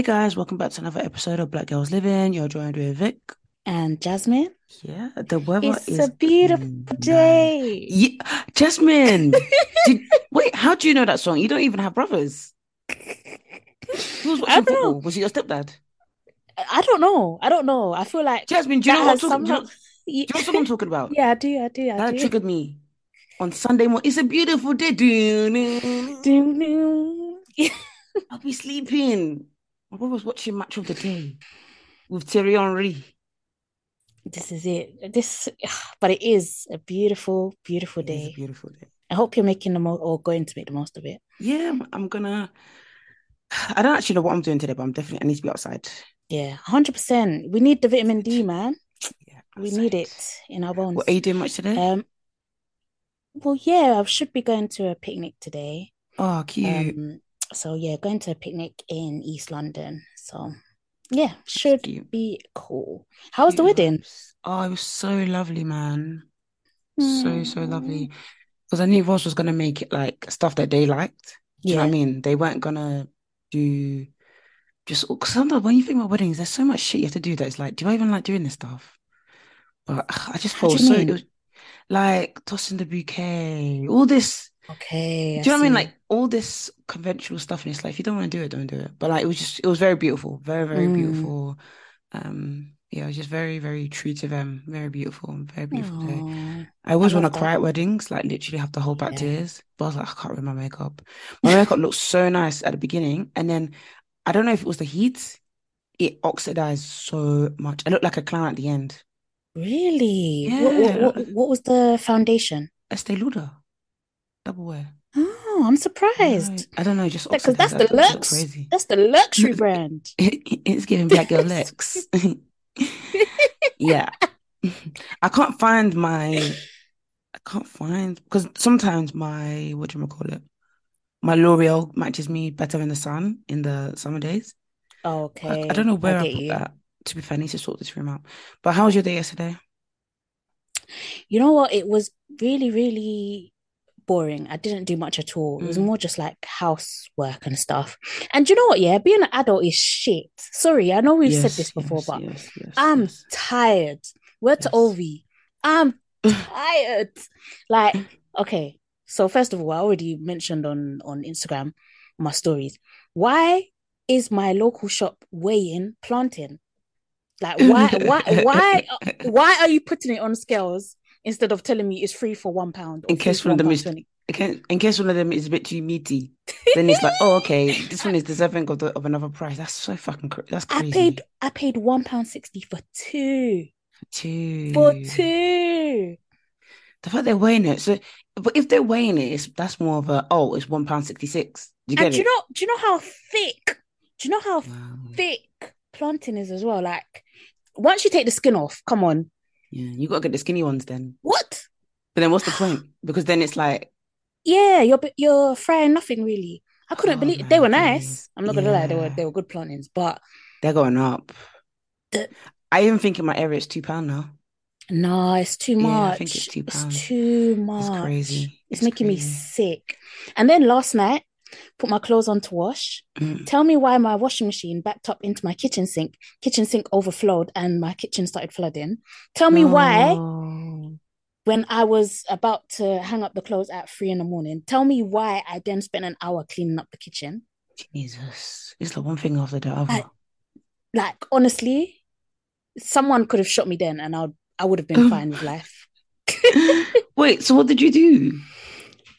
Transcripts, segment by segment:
Hey guys, welcome back to another episode of Black Gals Livin. You're joined with Vic. And Jasmine. Yeah, the weather It's is a beautiful nice. day. Yeah, Jasmine. did, wait, how do you know that song? You don't even have brothers. Who was watching football? Was it your stepdad? I don't know. I don't know. I feel like Jasmine, do you know what I'm talking? Do you, do you know what I'm talking about? Yeah, I do. I do. I That do. triggered me on Sunday morning. It's a beautiful day. Doo, doo. I'll be sleeping. My brother was watching Match of the Day with Thierry Henry. This is it. This, but it is a beautiful, beautiful It is a day. beautiful day. I hope you're making the most or going to make the most of it. Yeah, I'm- gonna. I don't actually know what I'm doing today, but I'm definitely. I need to be outside. Yeah, 100%. We need the vitamin D, man. Yeah, We need it in our bones. What are you doing much today? Um, well, yeah, I should be going to a picnic today. oh, cute. Um, so yeah, going to a picnic in East London. So yeah, should be cool. How was the wedding? Oh, it was so lovely, man. So, so Mm, lovely. Because I knew Ross was gonna make it like stuff that they liked. Do you know what I mean? They weren't gonna do just because sometimes when you think about weddings, there's so much shit you have to do that it's like, do I even like doing this stuff? But I just felt so it was like tossing the bouquet, all this. Okay, I Do you know what I mean? Like all this conventional stuff, and it's like if you don't want to do it, don't do it. But like it was just, it was very beautiful, very, very Mm. beautiful. Um, yeah, it was just very, very true to them, very beautiful, very beautiful day. Oh, I I always want to cry at weddings, like literally have to hold back Yeah. tears. But I was like, I can't wear my makeup. My makeup looked so nice at the beginning, and then I don't know if it was the heat, it oxidized so much. I looked like a clown at the end. Really? What, Yeah, what, looked what, what was the foundation? Estee Lauder double wear. Oh, I'm surprised. I don't know, it just Because that's. The lux. crazy. That's the luxury brand. It's giving black girl legs. Yeah. I can't find my I can't find because sometimes my what do you call it? My L'Oreal matches me better in the sun in the summer days. Okay. I, I don't know where I get put you. that. To be fair, I need to sort this room out. But how was your day yesterday? You know what? It was really, really boring. I didn't do much at all. It was Mm. more just like housework and stuff. And you know what? Yeah, being an adult is shit. Sorry, I know we've said this before, yes, but yes, yes, I'm yes, tired. Word to yes. Ovie. I'm tired. Like, okay. So first of all, I already mentioned on on Instagram my stories. Why is my local shop weighing plantain? Like, why, why, why, why are you putting it on scales instead of telling me it's free for one pound In case one of them is in case, in case one of them is a bit too meaty, then it's like, oh, okay, this one is deserving of the, of another price. That's so fucking cra that's I paid, I paid one pound sixty for two, for Two. two. The fact they're weighing it, so but if they're weighing it, it's, that's more of a oh, it's one pound sixty six. Do you And get do you know, do you know how thick? Do you know how Wow. thick plantain is as well? Like, once you take the skin off, come on, Yeah, you gotta get the skinny ones then. what? But then what's the point? Because then it's like, Yeah, you're you're frying nothing really. I couldn't oh believe they were nice. I'm not gonna lie, they were they were good plantains, but they're going up. the, I even think in my area it's two pound now. no, it's too Yeah, I think it's much. two It's too It's much. crazy. It's It's making me sick. And then last night, put my clothes on to wash. Mm. Tell me why my washing machine backed up into my kitchen sink. Kitchen sink overflowed and my kitchen started flooding. Tell me why when I was about to hang up the clothes at three in the morning. Tell me why I then spent an hour cleaning up the kitchen. Jesus. It's like one thing after the Like, other. like honestly, someone could have shot me then and I would I would have been fine with life. Wait, so what did you do?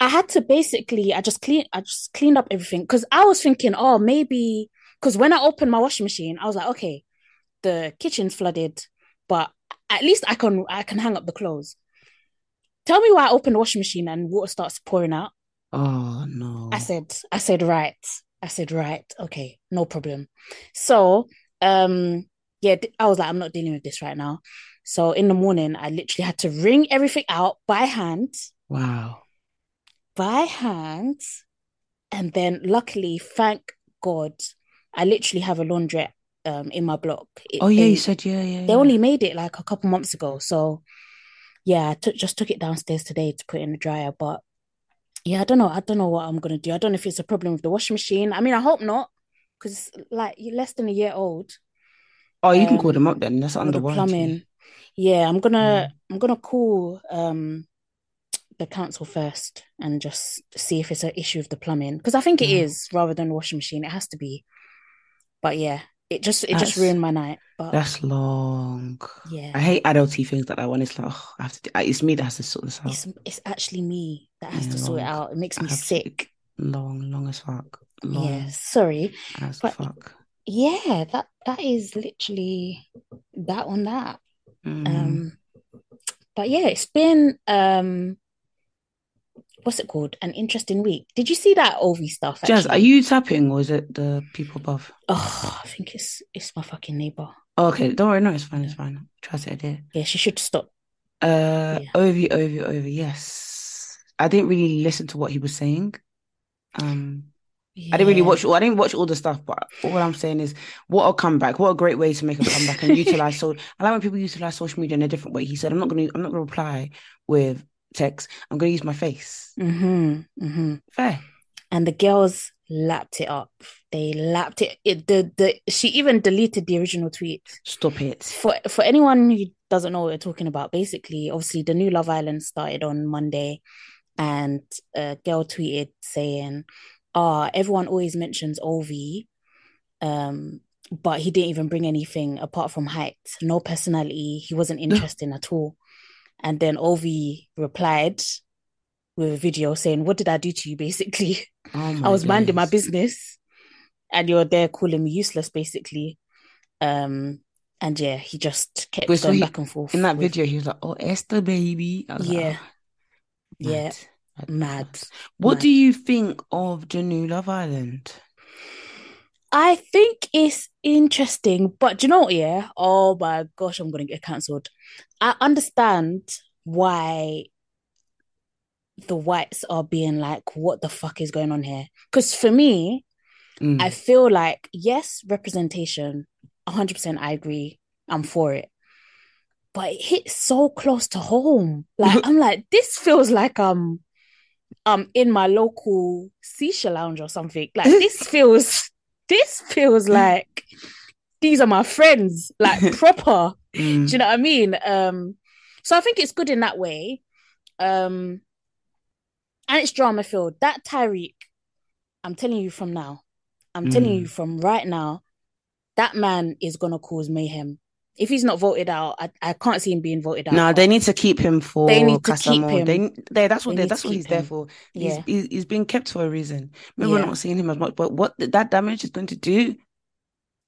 I had to basically I just clean I just cleaned up everything because I was thinking, oh, maybe because when I opened my washing machine, I was like, okay, the kitchen's flooded, but at least I can I can hang up the clothes. Tell me why I opened the washing machine and water starts pouring out. Oh no. I said, I said, right. I said, right, okay, no problem. So, um, yeah, I was like, I'm not dealing with this right now. So in the morning, I literally had to wring everything out by hand, Wow. By hand, and then luckily, thank God, I literally have a laundrette um in my block. It, Oh yeah, you said yeah, yeah, they yeah. only made it like a couple months ago, so yeah, I took just took it downstairs today to put in the dryer, but yeah, I don't know. I don't know what I'm gonna do. I don't know if it's a problem with the washing machine. I mean, I hope not. because like you're less than a year old. Oh, you can call Um, them up then. That's under the warranty. plumbing. Yeah, I'm gonna Mm. I'm gonna call um the council first and just see if it's an issue of the plumbing because I think it Mm. is rather than the washing machine. It has to be. But yeah, it just it just ruined my night. But That's long. yeah, I hate adulty things like that when it's like, oh, I have to. Do, it's me that has to sort this out. it's it's actually me that has Yeah, to sort it out. It makes me sick. Long, long as fuck. Long Yeah, sorry. as But- fuck. Yeah, that that is literally that on that. Mm. Um, but yeah, it's been um, what's it called? An interesting week. Did you see that Ovie stuff? Jazz, are you tapping or is it the people above? Oh, I think it's it's my fucking neighbor. Oh, okay, don't worry. No, it's fine. It's fine. Trust it, did. Yeah, she should stop. Uh, Yeah. Ovie, Ovie, Ovie. Yes, I didn't really listen to what he was saying. Um, I didn't really Yeah. watch. I didn't watch all the stuff, but all I'm saying is, what a comeback! What a great way to make a comeback and utilize. So I like when people utilize social media in a different way. He said, "I'm not going to. I'm not going to reply with text. I'm going to use my face." Mm-hmm, mm-hmm. Fair. And the girls lapped it up. They lapped it. It the the she even deleted the original tweet. Stop it. For for anyone who doesn't know what we're talking about, basically, obviously the new Love Island started on Monday, and a girl tweeted saying, "Ah, everyone always mentions Ovie, um, but he didn't even bring anything apart from height, no personality. He wasn't interesting at all." And then Ovie replied with a video saying, "What did I do to you?" Basically, Oh I was minding my business, and you're there calling me useless, basically. Um, and yeah, he just kept Wait, so going he- back and forth In that with- video, he was like, "Oh, Esther, baby." Was like, Yeah. "Oh, Yeah. mad, Mad. What Mad. do you think of the new Love Island? I think it's interesting, but do you know what? Yeah. Oh my gosh, I'm gonna get cancelled. I understand why the whites are being like, "What the fuck is going on here?" Because for me, Mm. I feel like yes, representation, 100% I agree. I'm for it. But it hits so close to home. Like I'm like this feels like um um in my local seashell lounge or something. Like this feels this feels like these are my friends, like proper. Mm. Do you know what I mean? Um so I think it's good in that way. Um and it's drama filled. That Tyrique, I'm telling you from now, I'm telling Mm. you from right now, that man is gonna cause mayhem. If he's not voted out, I, I can't see him being voted out. No, they need to keep him for They need to keep him. They, they, that's what They they, that's what he's there him. for. Yeah. He's, he's he's kept for a reason. Maybe we're not seeing him as much, but what that damage is going to do.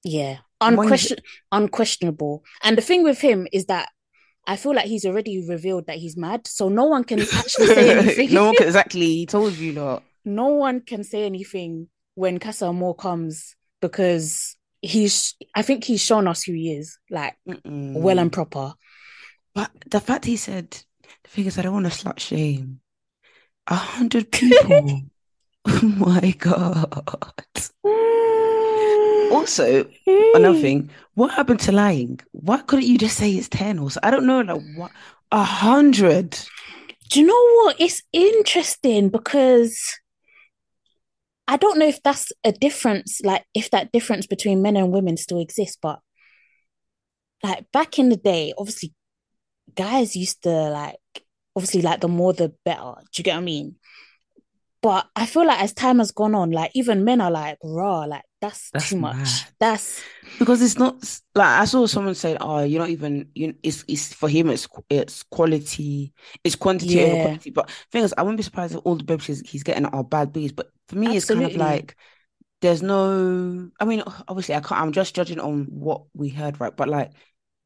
Yeah, unquestion unquestionable. And the thing with him is that I feel like he's already revealed that he's mad, so no one can actually say anything. no one can exactly. He told you lot. no one can say anything when Casa Amor comes because he's. I think he's shown us who he is, like Mm-mm. well and proper. But the fact he said, the thing is, I don't want to slut shame. A hundred people. oh my god. Also, another thing, what happened to lying? Why couldn't you just say it's ten or so? I don't know, like what a hundred. Do you know what? It's interesting because I don't know if that's a difference, like if that difference between men and women still exists, but like back in the day, obviously guys used to like obviously like the more the better. Do you get what I mean? But I feel like as time has gone on, like even men are like, raw, like that's, That's too much. mad. That's Because it's not like I saw someone say, "Oh, you're not even you." It's it's for him. It's it's quality. It's quantity over Yeah. quality. But thing is, I wouldn't be surprised if all the babes he's, he's getting are bad bees. But for me, it's kind of like there's no. I mean, obviously, I can't. I'm just judging on what we heard, right? But like,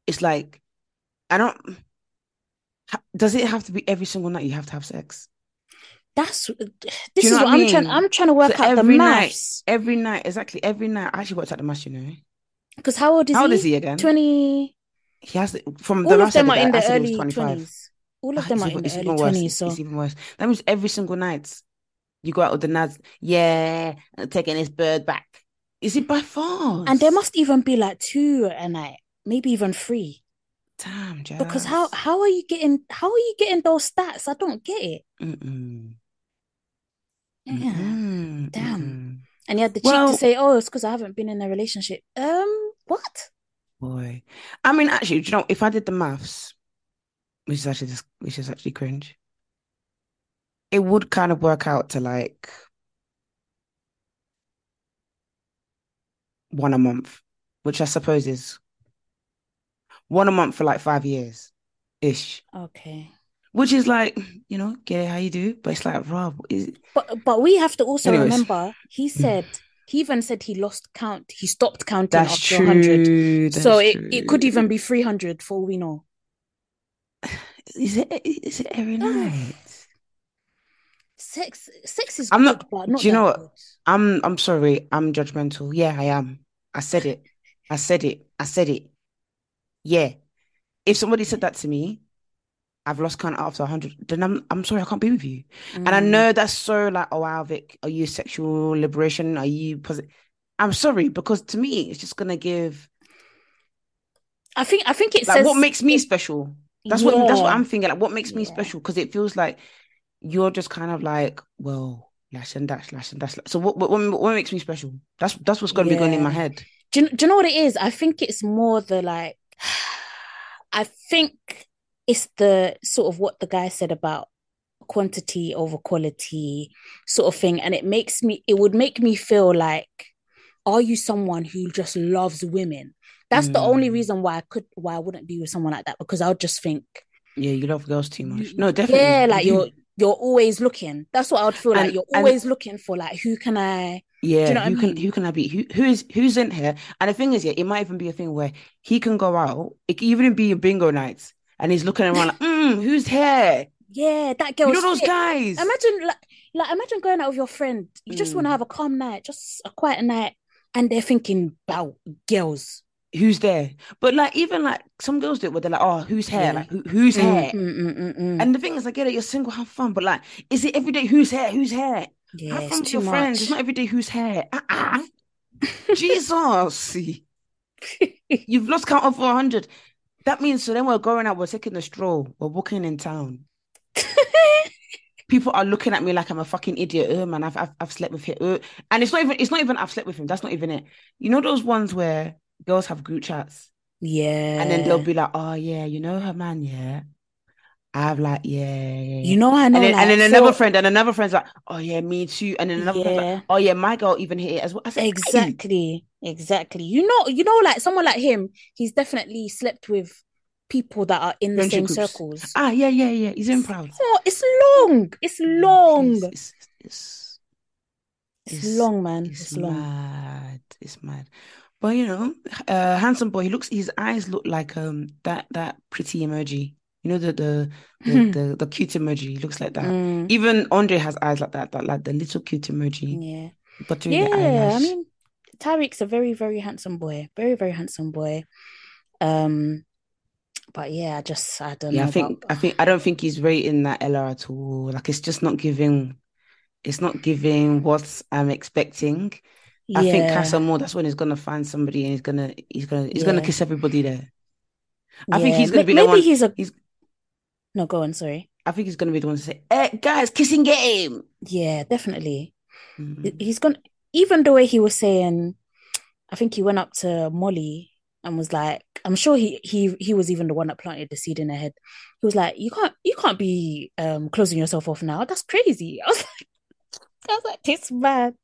it's like I don't. Does it have to be every single night you have to have sex? That's this is what, what I I'm trying? I'm trying to work So out the every night- maths. Every night, exactly. Every night. I actually worked out the match, you know. Because how old is How old he? is he again? 20 He has from the all of last them are in the early 20s. All of Ah, them are in the early worse. 20s. It's, So it's even worse. That means every single night you go out with the nads. Yeah, I'm taking this bird back. Is it by far? and there must even be like two a night, maybe even three. damn. Because how how are you getting how are you getting those stats? I don't get it. Mm-mm. Yeah. Mm-mm. Damn. Mm-mm. And you had the cheek Well- to say, "Oh, it's because I haven't been in a relationship." Um, what? Boy. I mean, actually, do you know, if I did the maths, which is actually just, which is actually cringe, it would kind of work out to like one a month, which I suppose is one a month for like five years ish. Okay. Which is like, you know, get it how you do, but it's like, Rob, is But but we have to also Anyways. remember he hmm. said he even said he lost count. He stopped counting that's after 100. true. So that's it, it could even be 300 for all we know. Is it is it every night? Sex sex is I'm good, not- but not do you know what? good. I'm I'm sorry, I'm judgmental. Yeah, I am. I said it. I said it. I said it. Yeah. If somebody said that to me, I've lost count after 100, then I'm I'm sorry, I can't be with you. And I Mm. know that's so like, oh wow, Vic, are you sexual liberation? Are you positive? I'm sorry, because to me, it's just gonna give I think I think it like says what makes me it- special. That's what that's what I'm thinking. Like what makes me Yeah. special? Because it feels like you're just kind of like, well, lash and dash, lash and dash. So what what what makes me special? That's that's what's gonna be going in my head. Do you, do you know what it is? I think it's more the like, I think it's the sort of what the guy said about quantity over quality sort of thing. And it makes me, it would make me feel like, are you someone who just loves women? That's the only Mm. reason why I could, why I wouldn't be with someone like that because I would just think, Yeah, you love girls too much. No, definitely. yeah, like you're, you're always looking. That's what I would feel like. And- You're and- always looking for like, who can I, Yeah, you know what I who can who can I be? Who who is who's in here? And the thing is, yeah, it might even be a thing where he can go out. It can even be a bingo night, and he's looking around like, mm, who's here? yeah, that girl. You girl's know those guys? Imagine like like imagine going out with your friend. You just want to Mm. have a calm night, just a quiet night, and they're thinking about girls. Who's there? But like even like some girls do it where they're like, oh, who's here? Yeah. Like who, who's Mm, here? mm, mm, mm. And the thing is, I get it, you're single, have fun, but like, is it every day who's here? Who's here? yeah, Have fun with your friends. It's not every day who's here. Uh-uh. Jesus. You've lost count of 400. That means so then we're going out, we're taking a stroll, we're walking in town. People are looking at me like I'm a fucking idiot. Oh man, I've I've, I've slept with him. Oh. And it's not even it's not even I've slept with him. That's not even it. You know those ones where girls have group chats yeah, and then they'll be like, oh yeah, you know her man, yeah. I've like, yeah, yeah, yeah. you know, I know, and then, like, and then another friend and another friend's like, oh yeah, me too. And then another friend's Yeah. like, oh yeah, my girl even hit it as well. I said, "Hey." exactly, exactly. You know, you know, like someone like him, he's definitely slept with people that are in the Friendship same groups. circles. Ah, yeah, yeah, yeah. He's in proud. Oh, it's long. It's long. It's, it's, it's, It's long, man. it's It's long. mad. It's mad. But you know, uh, handsome boy. He looks. His eyes look like um that that pretty emoji. You know the the the the, the cute emoji. Looks like that. Mm, Even Andre has eyes like that. That like the little cute emoji. yeah. The Yeah, I mean, Tyrique's a very, very handsome boy. Very, very handsome boy. Um, but yeah, I just I don't Yeah, know I think about I think I don't think he's rating that Ella at all. Like it's just not giving. It's not giving what I'm expecting. I think yeah, Casa Amor, that's when he's gonna find somebody and he's gonna he's gonna he's gonna kiss everybody there. I think he's gonna be the maybe one- he's a he's- no. Go on, sorry. I think he's gonna be the one to say, "Eh, guys, kissing game." Yeah, definitely. Mhm. He's gonna even the way he was saying. I think he went up to Molly and was like, I'm sure he he he was even the one that planted the seed in her head. He was like, you can't you can't be um closing yourself off now. That's crazy. I was like, I was like, this man.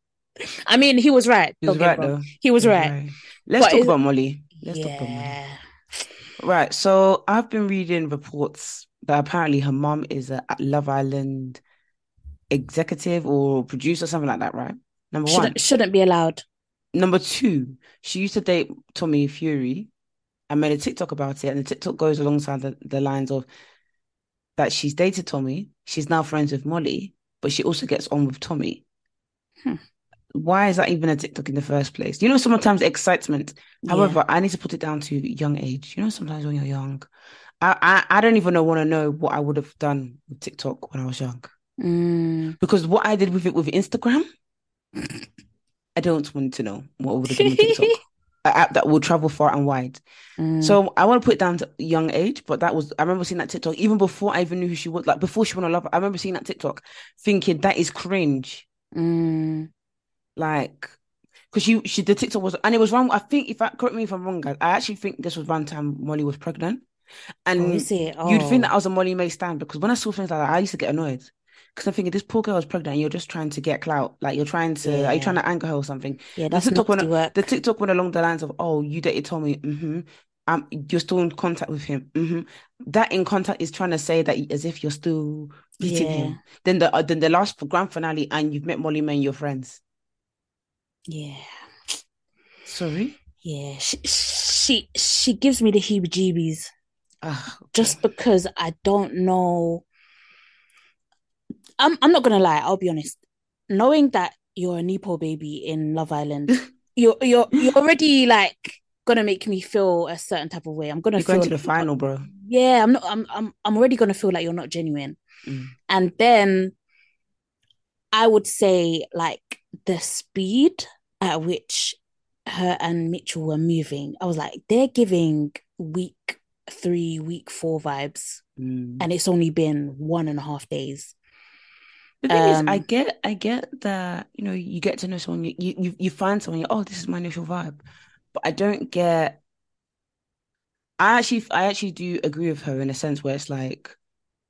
I mean, he was right. He was right though. He was was right. Let's But talk about Molly. Let's talk about Molly. Right. So I've been reading reports that apparently her mom is a Love Island executive or producer, or something like that, right? Number one. Shouldn't shouldn't be allowed. Number two, she used to date Tommy Fury and made a TikTok about it. And the TikTok goes alongside the, the lines of that she's dated Tommy, she's now friends with Molly, but she also gets on with Tommy. Hmm. Why is that even a TikTok in the first place? You know, sometimes excitement. Yeah. However, I need to put it down to young age. You know, sometimes when you're young, I I, I don't even know, want to know what I would have done with TikTok when I was young. Mm, Because what I did with it with Instagram, I don't want to know what I would have done with TikTok. An app that will travel far and wide. mm. So I want to put it down to young age, but that was I remember seeing that TikTok even before I even knew who she was. Like before she went on Love, I remember seeing that TikTok, thinking that is cringe. Mm, like because she she the TikTok was and it was wrong. I think if I correct me if I'm wrong, guys, I actually think this was one time Molly was pregnant. And Oh, it? you'd think that I Oh. was a Molly-Mae stand because when I saw things like that, I used to get annoyed. Because I'm thinking this poor girl is pregnant and you're just trying to get clout. Like you're trying to are you Yeah. trying to anger her or something? Yeah, that's The TikTok went work. the TikTok went along the lines of, oh, you dated Tommy, mm-hmm. Um, you're still in contact with him. Mm-hmm. That in contact is trying to say that as if you're still beating Yeah. him. Then the uh, then the last grand finale and you've met Molly-Mae and your friends. Yeah. Sorry? Yeah. She she she gives me the heebie-jeebies Just because I don't know. I'm I'm not gonna lie, I'll be honest. Knowing that you're a Nepo baby in Love Island, you're you're you're already like gonna make me feel a certain type of way. I'm gonna you're going feel to the final, bro. yeah, I'm not I'm I'm I'm already gonna feel like you're not genuine. Mm. And then I would say like the speed at which her and Mitchell were moving, I was like, they're giving week three, week four vibes, Mm. and it's only been one and a half days. The thing is, I Um, get, I get that, you know, you get to know someone, you, you, you- you find someone, you oh, this is my initial vibe. But I don't get, I actually, I actually do agree with her in a sense where it's like,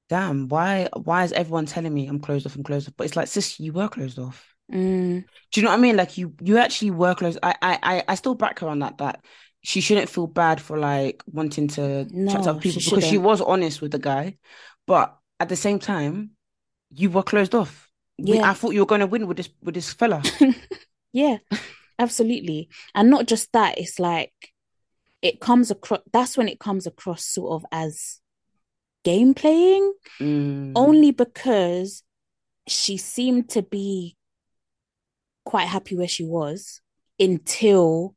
damn, why, why is everyone telling me I'm closed off, I'm closed off? But it's like, sis, you were closed off. Mm, Do you know what I mean? Like you, you actually were closed. I, I, I, I still back her on that, that she shouldn't feel bad for like wanting to chat to other people she because she was honest with the guy. But at the same time, you were closed off. Yeah. I thought you were going to win with this with this fella. yeah, absolutely. And not just that, it's like it comes across, that's when it comes across sort of as game playing. Mm. only because she seemed to be quite happy where she was until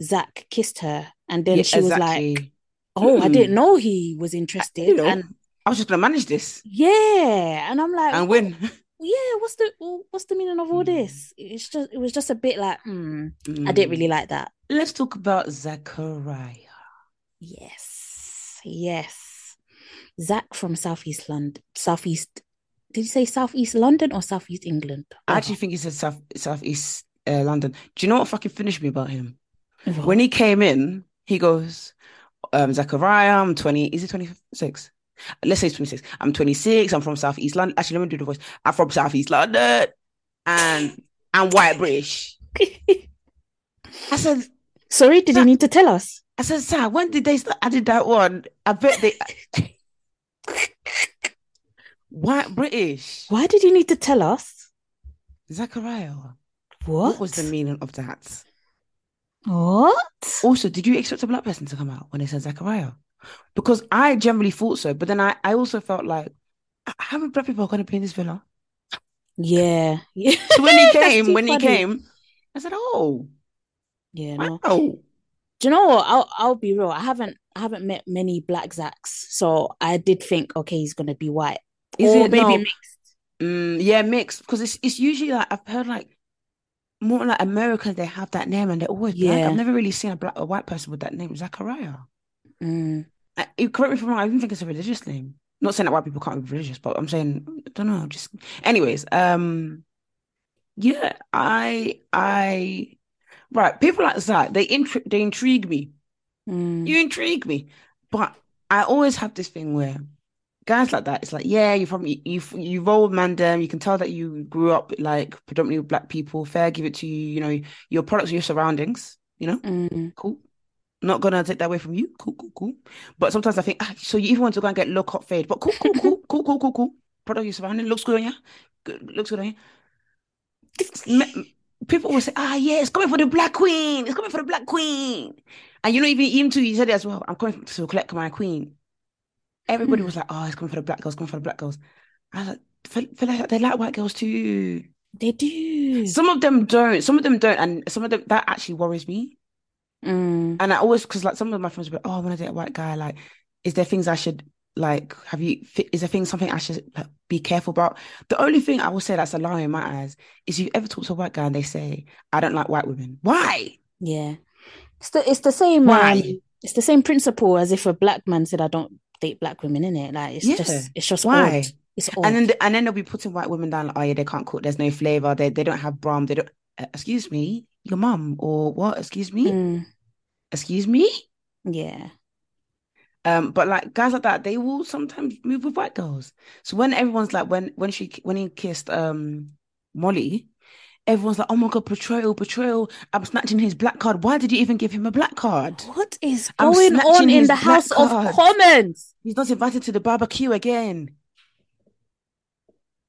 Zach kissed her. And then Yeah, she was like, exactly. Oh, I Mm. didn't know he was interested. Know, And I was just gonna manage this yeah. And I'm like, and win. yeah, what's the what's the meaning of all Mm. this? It's just it was just a bit like, hmm, I Mm. didn't really like that. Let's talk about Zachariah. Yes, yes. Zach from Southeast London, Southeast. Did you say Southeast London or Southeast England? I actually think he said South Southeast uh, London. Do you know what fucking finished me about him? Whatever. When he came in, he goes, um, Zachariah, I'm 20, is he 26? Let's say he's 26. I'm 26, I'm from Southeast London. Actually, let me do the voice. I'm from Southeast London and I'm white British. I said, Sorry, did you need to tell us? I said, sir, when did they start adding that one? I bet they white British. Why did you need to tell us? Zachariah. What? What was the meaning of that? What? Also, did you expect a black person to come out when they said Zachariah? Because I generally thought so, but then I, I also felt like, how many black people are going to be in this villa? Yeah. Yeah. So when he came, when he came, I said, oh, Yeah, no. wow. Do you know what? I'll I'll be real. I haven't I haven't met many black Zacks, so I did think, okay, he's gonna be white. Is or it maybe no, mixed. mm, yeah, mixed because it's it's usually like I've heard like more like America, they have that name and they're always black. Yeah. I've never really seen a black a white person with that name, Zachariah. Mm. I, you correct me if I'm wrong. I even think it's a religious name. Not saying that white people can't be religious, but I'm saying I don't know. Just anyways, um, yeah, I I right. People like that they intri- they intrigue me. Mm. You intrigue me, but I always have this thing where guys like that. It's like yeah, you're from you you, you roll Mandem. You can tell that you grew up like predominantly with black people. Fair, give it to you. You know, your products your surroundings. You know, Mm. cool. Not gonna take that away from you. Cool, cool, cool. But sometimes I think, ah, so you even want to go and get low cut fade, but cool, cool, cool, cool, cool, cool, cool. Product you're surrounding looks good on you. Good, looks good on you. People will say, ah, yeah, it's coming for the black queen. It's coming for the black queen. And you know, even him too, he said it as well. I'm coming to collect my queen. Everybody Hmm. was like, oh, it's coming for the black girls, coming for the black girls. I was like, feel, feel like they like white girls too. They do. Some of them don't. Some of them don't, and some of them that actually worries me. Mm. And I always, because like some of my friends were, be, oh, I want to date a white guy. Like, is there things I should like? Have you? Is there things something I should like, be careful about? The only thing I will say that's a lie in my eyes is you ever talk to a white guy and they say, I don't like white women. Why? Yeah. It's the it's the same Why? um, it's the same principle as if a black man said I don't date black women, in it? Like it's Yeah. just it's just Why? It's odd. And then and then they'll be putting white women down like, oh yeah, they can't cook. There's no flavor. They they don't have brum. They don't. uh, excuse me, your mum, or what? Excuse me, Mm, excuse me. yeah. Um, but like guys like that, they will sometimes move with white girls. So when everyone's like, when when she when he kissed um Molly, everyone's like, oh my god, betrayal, betrayal. I'm snatching his black card. Why did you even give him a black card? What is going on in the House of. Commons? He's not invited to the barbecue again.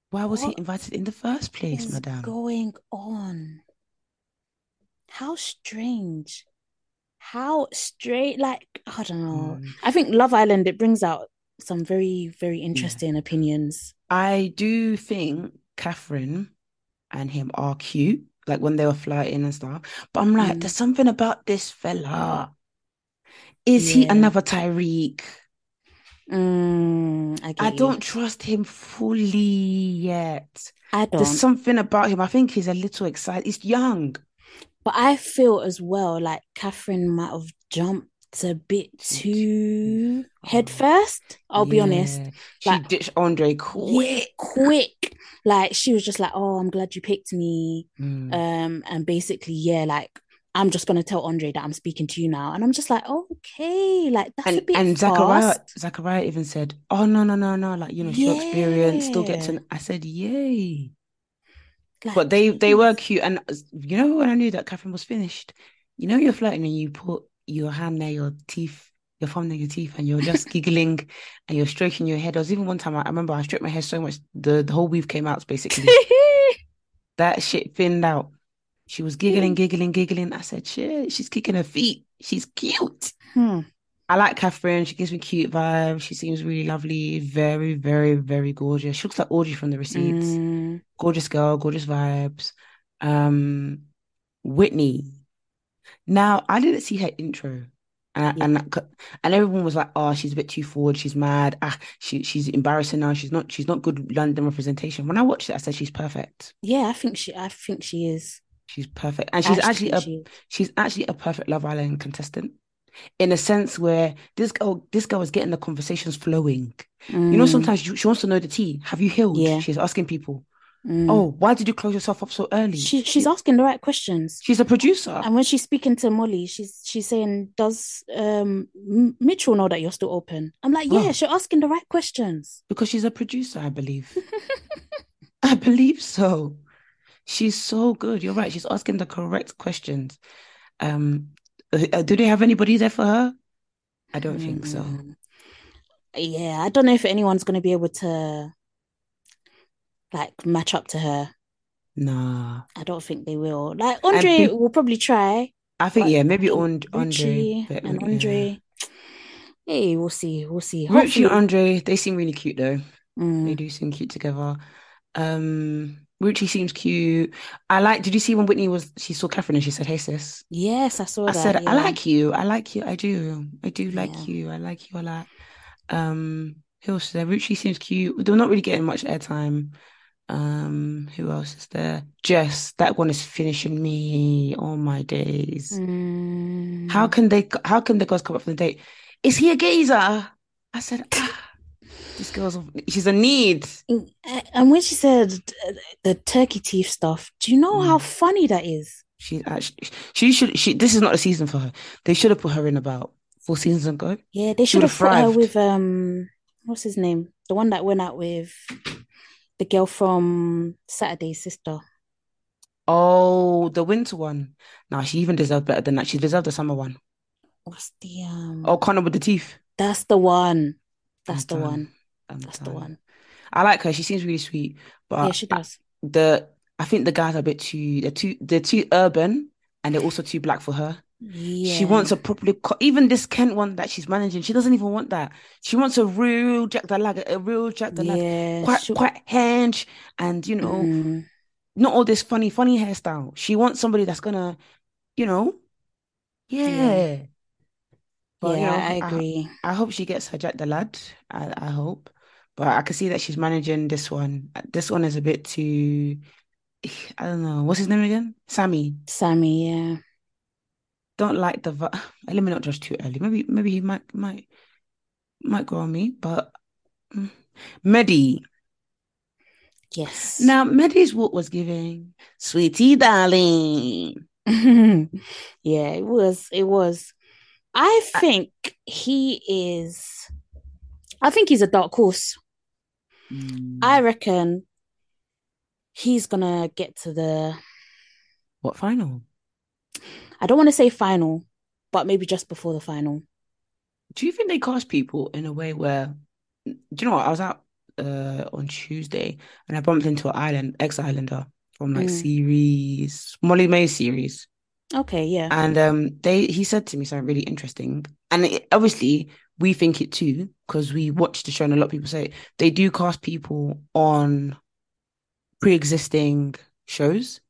Why was he invited in the first place, is madam? going on? How strange. How straight, like, I don't know. Mm. I think Love Island, it brings out some very, very interesting opinions. I do think Catherine and him are cute, like when they were flirting and stuff. But I'm like, Mm. there's something about this fella. Is he another Tyrique? Mm, I I don't trust him fully yet. I don't. There's something about him. I think he's a little excited. He's young. But I feel as well like Catherine might have jumped a bit too headfirst. I'll be honest. Yeah. She ditched Andre Yeah, quick. quick. Like she was just like, "Oh, I'm glad you picked me." Mm. Um, and basically, yeah, like I'm just gonna tell Andre that I'm speaking to you now, and I'm just like, okay, like that's a and bit and Zachariah fast. Zachariah even said, "Oh no no no no, like you know, she'll experience, still get Yeah. to." I said, "Yay!" Like, But they they were cute, and uh, you know when I knew that Catherine was finished, you know you're flirting and you put your hand near your teeth, your thumb near your teeth, and you're just giggling and you're stroking your head. There was even one time I, I remember I stroked my hair so much the the whole weave came out basically. that shit thinned out. She was giggling, giggling, giggling. I said, "Shit, she's kicking her feet. She's cute." Hmm. I like Catherine. She gives me cute vibes. She seems really lovely, very, very, very gorgeous. She looks like Audrey from the receipts. Mm, Gorgeous girl, gorgeous vibes. Um, Whitney. Now I didn't see her intro, and Yeah. and and everyone was like, "Oh, she's a bit too forward. She's mad. Ah, she she's embarrassing now. She's not. She's not good London representation." When I watched it, I said, "She's perfect. yeah, I think she, I think she is. She's perfect, and she's actually actually a she she's actually a perfect Love Island contestant." In a sense where this girl, this girl is getting the conversations flowing. You know, Mm, sometimes you, she wants to know the tea. Have you healed? Yeah. She's asking people. Mm. Oh, why did you close yourself up so early? She, she's She- asking the right questions. she's a producer. And when she's speaking to Molly, she's she's saying, "Does um Mitchell know that you're still open?" I'm like, "Yeah, Oh. she's asking the right questions." because she's a producer, I believe. I believe so. She's so good. You're right. She's asking the correct questions. Um, uh, do they have anybody there for her? I don't think so. Mm. Yeah, I don't know if anyone's going to be able to like match up to her. Nah. I don't think they will. Like Andre will probably try. I think yeah, maybe Und- Andre. But, and yeah. Andre. Hey, we'll see. We'll see. Ruchee and Andre, they seem really cute though. They Mm, do seem cute together. Um, Ruchee seems cute. I like. Did you see when Whitney was? She saw Catherine and she said, "Hey sis." yes, I saw I that. said, "I like you. I like you. I do. I do like Yeah. you. I like you a lot." Um, who else is there? Ruchee seems cute. They're not really getting much airtime. Um, who else is there? Jess. That one is finishing me. Oh my days. Mm, How can they? How can the girls come up from the date? Is he a geezer? I said, ah, this girl's. She's a need. Mm, and when she said uh, the turkey teeth stuff, do you know how Mm. funny that is? She actually. She should. She. This is not a season for her. They should have put her in about four seasons ago. Yeah, they should have have put her with um, what's his name? The one that went out with the girl from Saturday's sister. Oh, the winter one. Nah, she even deserved better than that. She deserved the summer one. What's the um? Oh, Connor with the teeth. That's the one. I'm That's the done. one. I'm That's the one. I like her. She seems really sweet, but Yeah, she I- does. the I think the guys are a bit too. They're too. They're too urban, and they're also too black for her. She wants a properly co- even this Kent one that she's managing. She doesn't even want that. She wants a real Jack the Lad, a real Jack the Lad, Yeah. quite she- quite hench, and you know, Mm, not all this funny funny hairstyle. She wants somebody that's gonna, you know, yeah. Yeah. But you know, I I, agree. I hope she gets her Jack the Lad. I I hope, but I can see that she's managing this one. This one is a bit too. I don't know what's his name again. Sammy. Sammy, yeah. Don't like the. vi- Let me not judge too early. Maybe maybe he might might might grow on me, but mm. Mehdi. Yes. Now, Mehdi's what was giving, sweetie darling. yeah, it was. It was. I I- think he is. I think he's a dark horse. Mm, I reckon he's gonna get to the. what final? I don't want to say final, but maybe just before the final. Do you think they cast people in a way where, do you know what? I was out uh on Tuesday and I bumped into an island, ex-islander from like Mm. series, Molly-Mae series. Okay, yeah. And um, they he said to me something really interesting, and it, obviously we think it too because we watch the show and a lot of people say it. they do cast people on pre-existing shows,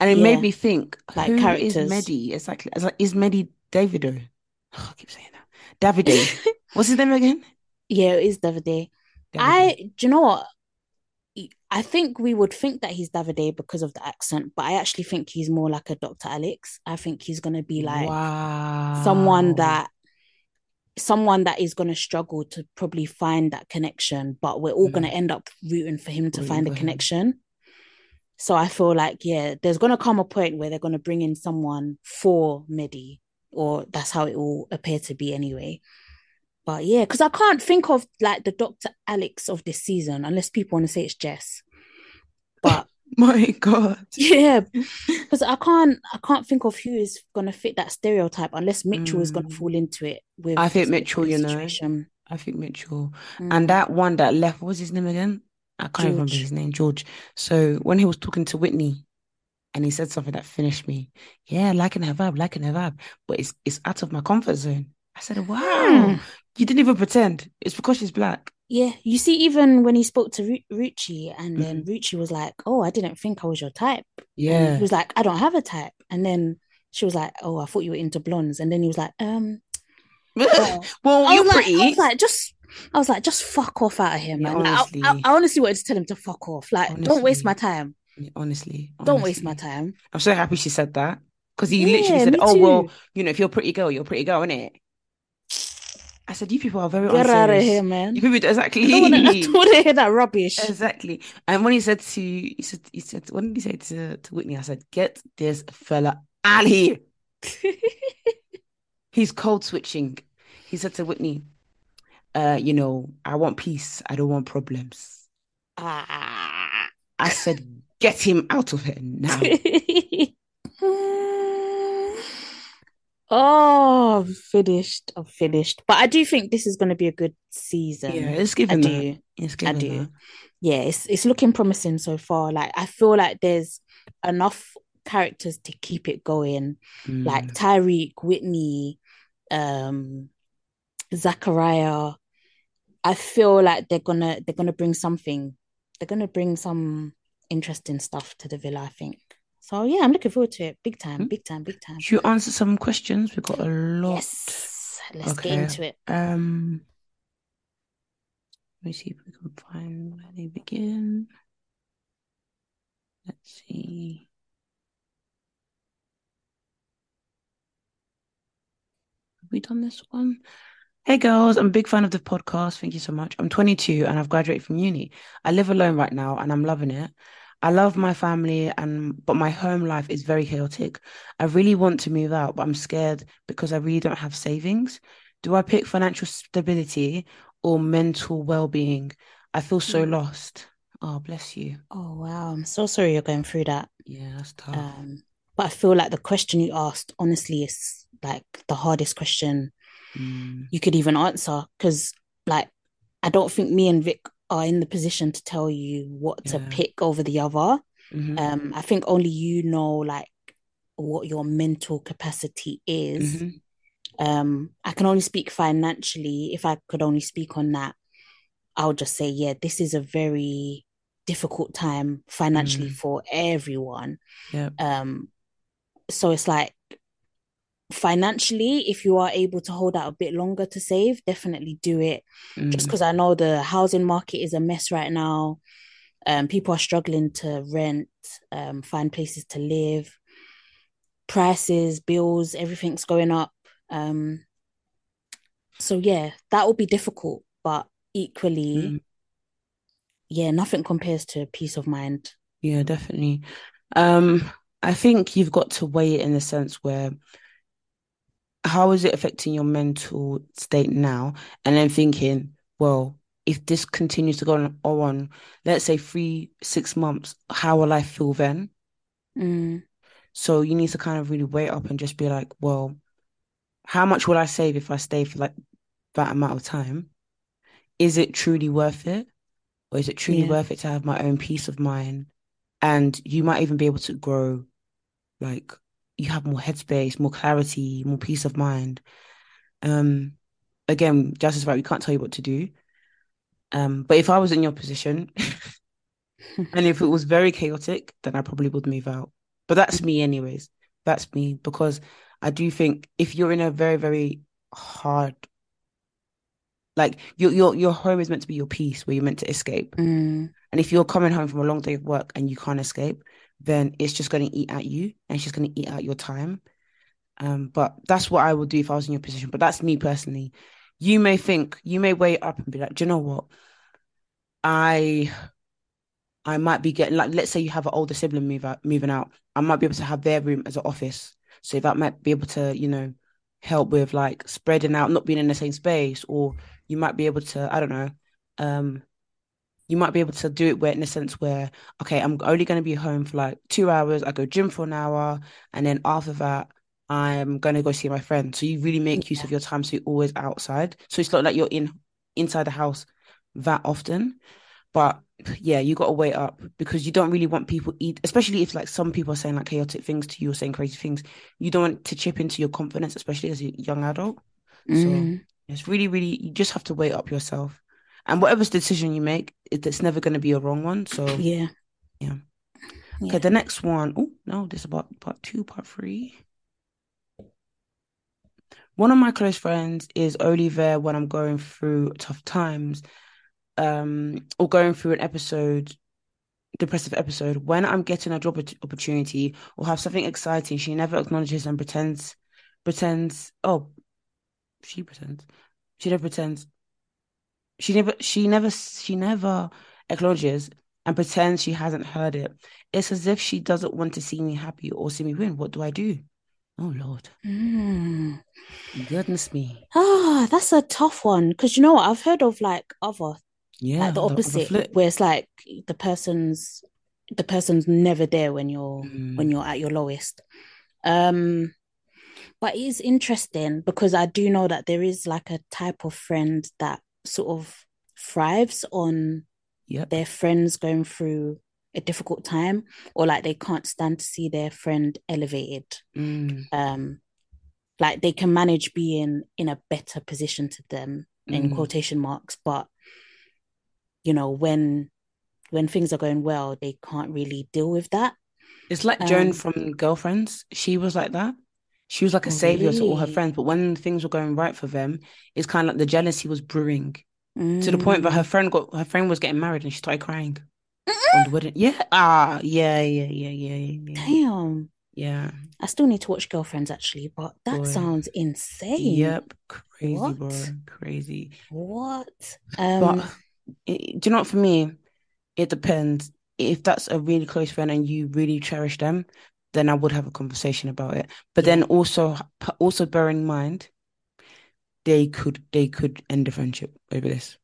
and it Yeah. made me think Like who is characters. Mehdi exactly? It's like is Mehdi Davido? Oh, I keep saying that Davide. What's his name again? yeah, it is Davide. Davide. I, do you know what? I think we would think that he's Davide because of the accent, but I actually think he's more like a Dr. Alex. I think he's gonna be like someone that someone that is gonna struggle to probably find that connection, but we're all gonna Mm. end up rooting for him to Rooting find him. connection. So I feel like, yeah, there's gonna come a point where they're gonna bring in someone for Mehdi, or that's how it will appear to be anyway. But yeah, because I can't think of like the Dr. Alex of this season, unless people want to say it's Jess. But My God. yeah, because I can't I can't think of who is gonna fit that stereotype unless Mitchell is gonna Mm. fall into it with I think Mitchell, you know. situation. I think Mitchell. Mm. And that one that left, what was his name again? I can't even remember his name, George. So when he was talking to Whitney and he said something that finished me, yeah, liking her vibe, liking her vibe, but it's it's out of my comfort zone. I said, wow, Hmm. you didn't even pretend. It's because she's black. Yeah, you see, even when he spoke to Ru- Ruchee, and Mm. then Ruchee was like, "Oh, I didn't think I was your type," and Yeah. he was like, "I don't have a type," and then she was like, "Oh, I thought you were into blondes," and then he was like, "Um, well." Well, you're like, pretty. I was like, just, I was like, just fuck off out of here, Yeah, man. Like, I, honestly. I, I honestly wanted to tell him to fuck off. Like, don't waste my time. Honestly, Don't waste my time. I'm so happy she said that. Because he literally said, Oh, well, you know, if you're a pretty girl, you're a pretty girl, innit? I said, You people are very Get out of here, man. You people exactly. I don't want to. I don't want to hear that rubbish. Exactly. And when he said to he said he said what did he say to, to Whitney? I said, get this fella out of here. He's code switching. He said to Whitney, uh, you know, I want peace. I don't want problems. Ah. I said, get him out of here now. oh, I'm finished. I'm finished. But I do think this is going to be a good season. Yeah, it's I given that. do. It's I given do. that. Yeah, it's it's looking promising so far. Like I feel like there's enough characters to keep it going. Like Mm, Tyrique, Whitney, um, Zachariah. I feel like they're gonna they're gonna bring something. They're gonna bring some interesting stuff to the villa, I think. So yeah, I'm looking forward to it. Big time, Hmm. big time, big time. should you answer some questions? We've got a lot. Yes, let's get into it. Um, let me see if we can find where they begin. Let's see. Have we done this one? Hey girls, I'm a big fan of the podcast. Thank you so much. I'm 22 and I've graduated from uni. I live alone right now and I'm loving it. I love my family and but my home life is very chaotic. I really want to move out, but I'm scared because I really don't have savings. Do I pick financial stability or mental well-being? I feel so Hmm. lost. Oh, bless you. Oh wow, I'm so sorry you're going through that. Yeah, that's tough. Um, but I feel like the question you asked, honestly, is like the hardest question Mm, you could even answer because, like, I don't think me and Vic are in the position to tell you what to pick over the other. mhm, Um, I think only you know, like, what your mental capacity is. mhm, Um, I can only speak financially. If I could only speak on that, I'll just say, yeah, this is a very difficult time financially Mm. for everyone. yeah. Um, so it's like financially, if you are able to hold out a bit longer to save, definitely do it. Just Mm, because I know the housing market is a mess right now. Um, people are struggling to rent, um, find places to live. Prices, bills, everything's going up. Um, so yeah, that will be difficult, but equally, mm. yeah, nothing compares to peace of mind. Yeah, definitely. Um, I think you've got to weigh it in the sense where how is it affecting your mental state now? And then thinking, well, if this continues to go on, on let's say three, six months, how will I feel then? Mm. So you need to kind of really weigh up and just be like, well, how much will I save if I stay for like that amount of time? Is it truly worth it? Or is it truly Yeah. worth it to have my own peace of mind? And you might even be able to grow, like you have more headspace, more clarity, more peace of mind. Um, again, Jas is right, we can't tell you what to do. Um, but if I was in your position and if it was very chaotic, then I probably would move out. But that's me anyways. That's me because I do think if you're in a very, very hard like your your your home is meant to be your peace where you're meant to escape. Mm. And if you're coming home from a long day of work and you can't escape, then it's just going to eat at you and it's just going to eat at your time. Um, but that's what I would do if I was in your position. But that's me personally. You may think, you may weigh up and be like, do you know what? I I might be getting like let's say you have an older sibling move out moving out. I might be able to have their room as an office. So that might be able to, you know, help with like spreading out, not being in the same space, or you might be able to, I don't know, um, you might be able to do it where in a sense where, okay, I'm only going to be home for like two hours. I go gym for an hour, and then after that, I'm going to go see my friend. So you really make use of your time, so you're always outside. So it's not like you're in inside the house that often. But yeah, you got to wait up because you don't really want people eat, especially if like some people are saying like chaotic things to you or saying crazy things. You don't want to chip into your confidence, especially as a young adult. So Mm. it's really, really, you just have to wait up yourself. And whatever decision you make, it's never going to be a wrong one. So Yeah. Yeah. Yeah. okay, the next one. Oh no, this is about part two, part three. One of my close friends is only there when I'm going through tough times, um, or going through an episode, depressive episode. When I'm getting a job opportunity or have something exciting, she never acknowledges and pretends, pretends. Oh, she pretends. She never pretends. She never. She never. She never acknowledges and pretends she hasn't heard it. It's as if she doesn't want to see me happy or see me win. What do I do? Oh Lord, Mm. goodness me. Ah, that's a tough one because you know what? I've heard of like other Yeah, like the the other opposite where it's like the person's the person's never there when you're Mm. when you're at your lowest. Um, but it is interesting because I do know that there is like a type of friend that sort of thrives on Yep. their friends going through a difficult time or like they can't stand to see their friend elevated. Mm. Um, like they can manage being in a better position to them in Mm. quotation marks, but you know when when things are going well, they can't really deal with that. It's like Joan Um, from Girlfriends. She was like that. She was like a Oh, savior to all her friends, but when things were going right for them, it's kind of like the jealousy was brewing to the point that her Mm. friend got her friend was getting married and she started crying on the wedding. Yeah, ah, yeah, yeah, yeah, yeah, yeah. Damn. Yeah. I still need to watch Girlfriends actually, but that Boy. sounds insane. Yep, crazy, bro, What? crazy. What? But Um, it, do you know what? For me, it depends. If that's a really close friend and you really cherish them, then I would have a conversation about it. But then also, also bear in mind, they could they could end the friendship over this.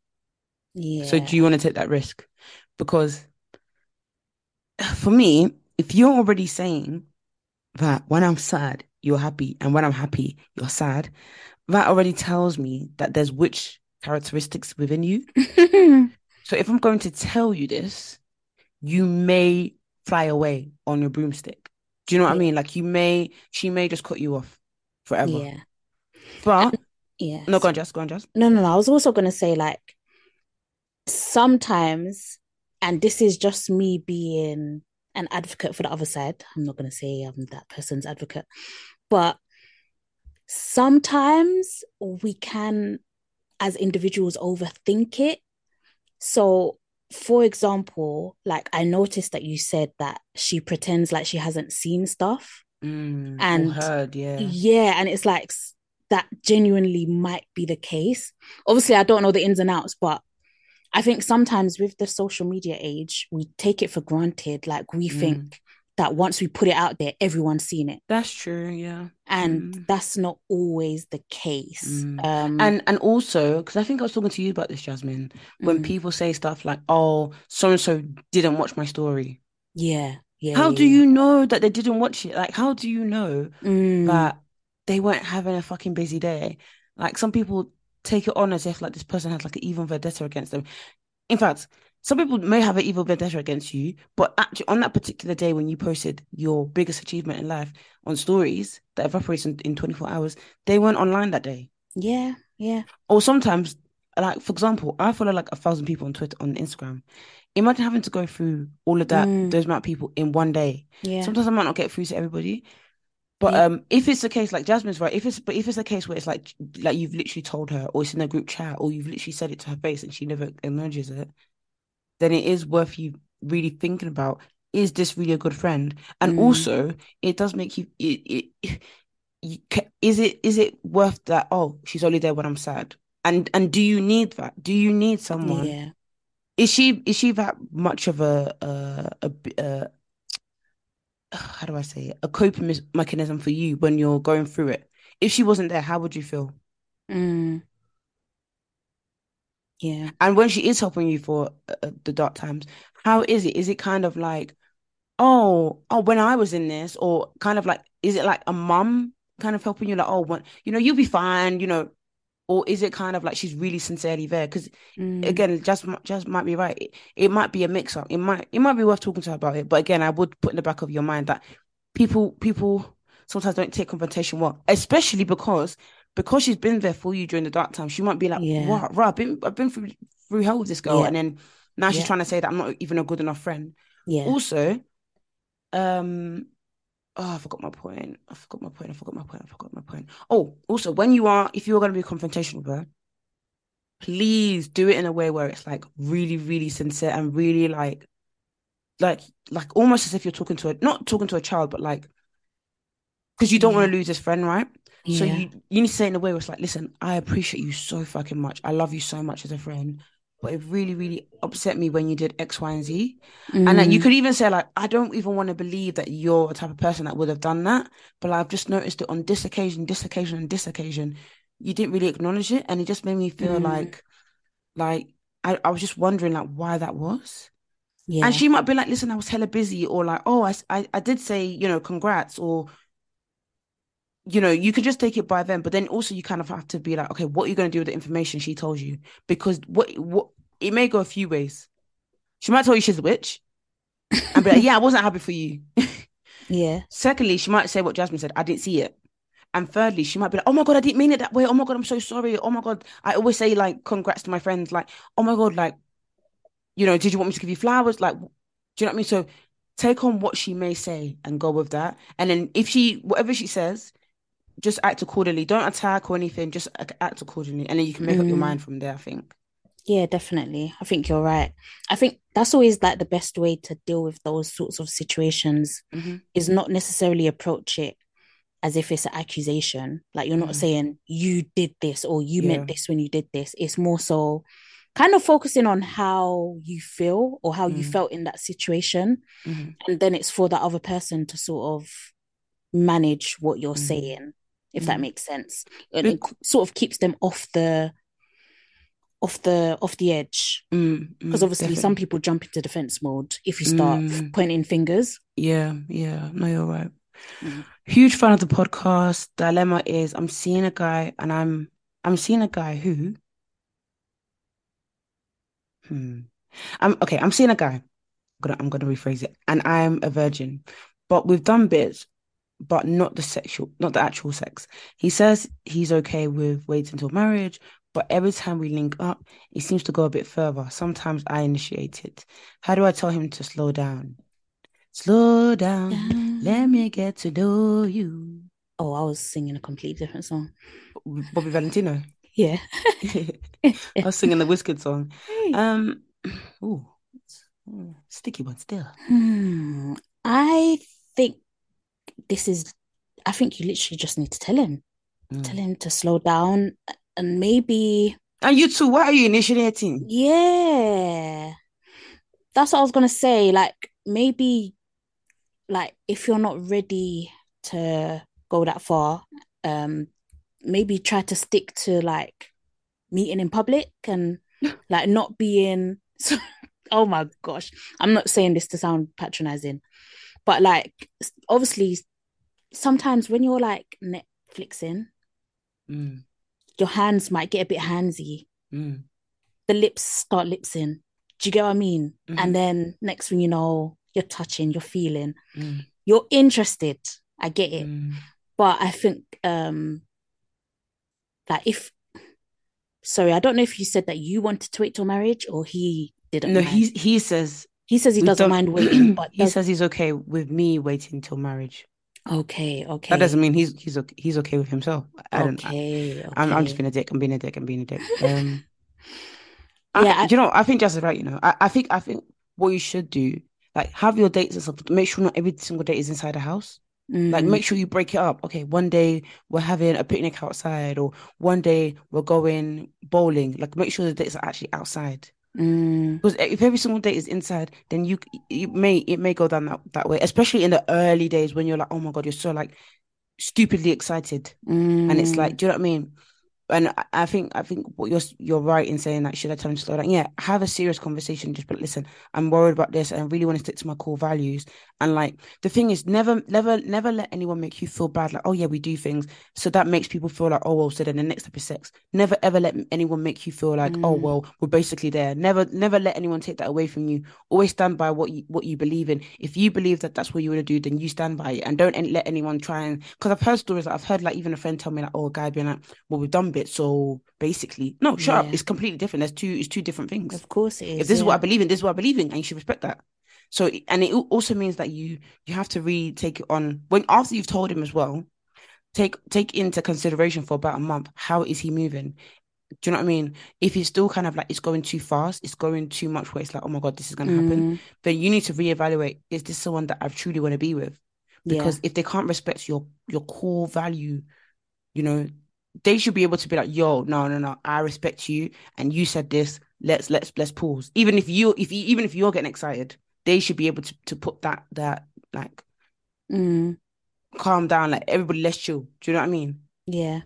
Yeah. So do you want to take that risk? Because for me, if you're already saying that when I'm sad, you're happy, and when I'm happy, you're sad, that already tells me that there's witch characteristics within you. So if I'm going to tell you this, you may fly away on your broomstick. Do you know what I mean? Like you may, she may just cut you off forever. Yeah. But Yeah. no, go on, Jas, go on, Jas. No, no, no. I was also going to say, like, sometimes, and this is just me being an advocate for the other side. I'm not going to say I'm that person's advocate, but sometimes we can, as individuals, overthink it. So, for example, like, I noticed that you said that she pretends like she hasn't seen stuff. Mm, And heard, yeah. Yeah, and it's like that genuinely might be the case. Obviously, I don't know the ins and outs, but I think sometimes with the social media age, we take it for granted. Like we Mm. think that once we put it out there, everyone's seen it. That's true, yeah. And Mm. that's not always the case. Mm. Um And and also, because I think I was talking to you about this, Jasmine, when mm, people say stuff like, "Oh, so and so didn't watch my story." yeah, yeah. How yeah, do yeah. you know that they didn't watch it? Like, how do you know Mm, that they weren't having a fucking busy day? Like, some people take it on as if like this person has like an even vendetta against them. In fact, some people may have an evil vendetta against you, but actually on that particular day when you posted your biggest achievement in life on stories that evaporates in, in 24 hours, they weren't online that day. yeah, yeah. Or sometimes, like for example, I follow like a thousand people on Twitter on Instagram. Imagine having to go through all of that, Mm. those amount of people in one day. Yeah. Sometimes I might not get through to everybody. But Yeah. um, if it's the case, like Jasmine's right, if it's but if it's a case where it's like like you've literally told her, or it's in a group chat, or you've literally said it to her face and she never acknowledges it, then it is worth you really thinking about: is this really a good friend? And Mm. also, it does make you it, it you, is it is it worth that? Oh, she's only there when I'm sad. And and do you need that? Do you need someone? Yeah. Is she is she that much of a a, a, a how do I say it? A coping mechanism for you when you're going through it? If she wasn't there, how would you feel? Mm. Yeah. And when she is helping you for uh, the dark times, how is it? Is it kind of like, oh, oh, when I was in this, or kind of like, is it like a mum kind of helping you, like, oh, when, you know, you'll be fine, you know, or is it kind of like she's really sincerely there? Because Mm. again, just just might be right. It, it might be a mix up. It might it might be worth talking to her about it. But again, I would put in the back of your mind that people people sometimes don't take confrontation well, especially because because she's been there for you during the dark time. She might be like, Yeah. "Wow, right, I've been I've been through through hell with this girl," Yeah. and then now she's Yeah. trying to say that I'm not even a good enough friend. Yeah. Also, um, oh, I forgot my point. I forgot my point. I forgot my point. I forgot my point. Oh, also, when you are, if you are going to be confrontational with her, please do it in a way where it's like really, really sincere and really like, like, like almost as if you're talking to a, not talking to a child, but like, because you don't want to lose this friend, right? So you you need to say in a way where it's like, listen, I appreciate you so fucking much. I love you so much as a friend. But it really, really upset me when you did X, Y, and Z. And then you Mm. could even say, like, I don't even want to believe that you're a type of person that would have done that. But I've just noticed it on this occasion, this occasion, and this occasion. You didn't really acknowledge it. And it just made me feel Mm. like, like, I, I was just wondering, like, why that was. Yeah. And she might be like, listen, I was hella busy. Or like, oh, I, I, I did say, you know, congrats. Or, you know, you could just take it by them. But then also you kind of have to be like, okay, what are you going to do with the information she told you? Because what, what, it may go a few ways. She might tell you she's a witch and be like, yeah, I wasn't happy for you. yeah. Secondly, she might say what Jasmine said, I didn't see it. And thirdly, she might be like, oh my God, I didn't mean it that way. Oh my God, I'm so sorry. Oh my God. I always say, like, congrats to my friends. Like, oh my God, like, you know, did you want me to give you flowers? Like, do you know what I mean? So take on what she may say and go with that. And then if she, whatever she says, just act accordingly. Don't attack or anything. Just act accordingly. And then you can make up your Mm. mind from there, I think. Yeah, definitely. I think you're right. I think that's always like the best way to deal with those sorts of situations Mhm. is not necessarily approach it as if it's an accusation. Like you're not Mhm. saying you did this or you Yeah. meant this when you did this. It's more so kind of focusing on how you feel or how you Mm. felt in that situation. Mhm. And then it's for the other person to sort of manage what you're Mhm. saying, if that Mhm. makes sense. And it sort of keeps them off the off the off the edge. Mm, Because mm, obviously some people jump into defense mode if you start Mm. pointing fingers. Yeah, yeah. No, you're right. Mhm. Huge fan of the podcast. Dilemma is I'm seeing a guy and I'm I'm seeing a guy who hmm. I'm okay, I'm seeing a guy. I'm gonna I'm gonna rephrase it. And I'm a virgin. But we've done bits, but not the sexual, not the actual sex. He says he's okay with waiting until marriage, but every time we link up, it seems to go a bit further. Sometimes I initiate it. How do I tell him to slow down? Slow down. Let me get to know you. Oh, I was singing a completely different song. Bobby Valentino. Yeah. I was singing the Wizkid song. Um, ooh, sticky one still. Hmm. I think this is, I think you literally just need to tell him, Mm. tell him to slow down and maybe And you too, why are you initiating? Yeah. That's what I was gonna say. Like maybe like if you're not ready to go that far, um, maybe try to stick to like meeting in public and like not being so oh my gosh. I'm not saying this to sound patronizing, but like obviously sometimes when you're like Netflixing, Mm, your hands might get a bit handsy. mm, The lips start lipsing. Do you get what I mean? Mhm. And then next thing you know, you're touching, you're feeling, mm, you're interested. I get it. mm. But I think um like if sorry, I don't know if you said that you wanted to wait till marriage or he didn't No, mind. he he says he says he doesn't mind waiting, but he says he's okay with me waiting till marriage. Okay, okay. That doesn't mean he's he's okay, he's okay with himself. I don't. I, okay, okay. I'm I'm just being a dick. I'm being a dick. I'm being a dick. Um, I- Yeah, I- you know? I think Jas is right. You know, I, I think I think what you should do, like, have your dates and stuff. Make sure not every single date is inside the house. Like, Mm, make sure you break it up. Okay, one day we're having a picnic outside, or one day we're going bowling. Like, make sure the dates are actually outside. Mm, Because if every single date is inside, then you it may it may go down that, that way, especially in the early days when you're like, oh my God, you're so like stupidly excited. And it's mm, like, do you know what I mean? And I, think I think what you're you're right in saying that should I tell him to slow down? Yeah, have a serious conversation. Just but listen, I'm worried about this and I really want to stick to my core values. And like the thing is never never never let anyone make you feel bad, like, oh yeah, we do things. So that makes people feel like, oh well, so then the next step is sex. Never ever let anyone make you feel like, oh Mm. well, we're basically there. Never never let anyone take that away from you. Always stand by what you what you believe in. If you believe that that's what you want to do, then you stand by it and don't let anyone try and because I've heard stories. Like, I've heard like even a friend tell me like, oh, a guy being like, well, we've done bits, so basically, no, shut up. It's completely different. There's two. It's two different things. of course it is. If this is what I believe in, this is what I believe in, and you should respect that. So, and it also means that you you have to really take it on when after you've told him as well. Take take into consideration for about a month. How is he moving? Do you know what I mean? If he's still kind of like it's going too fast, it's going too much where it's like, oh my God, this is gonna happen, Mm, then you need to reevaluate, is this someone that I truly want to be with? yeah. Because if they can't respect your your core value, you know, they should be able to be like, yo, no, no, no, I respect you and you said this. Let's let's let's pause. Even if you if you even if you're getting excited, they should be able to to put that that like Mm, calm down, like everybody let's chill. Do you know what I mean? yeah.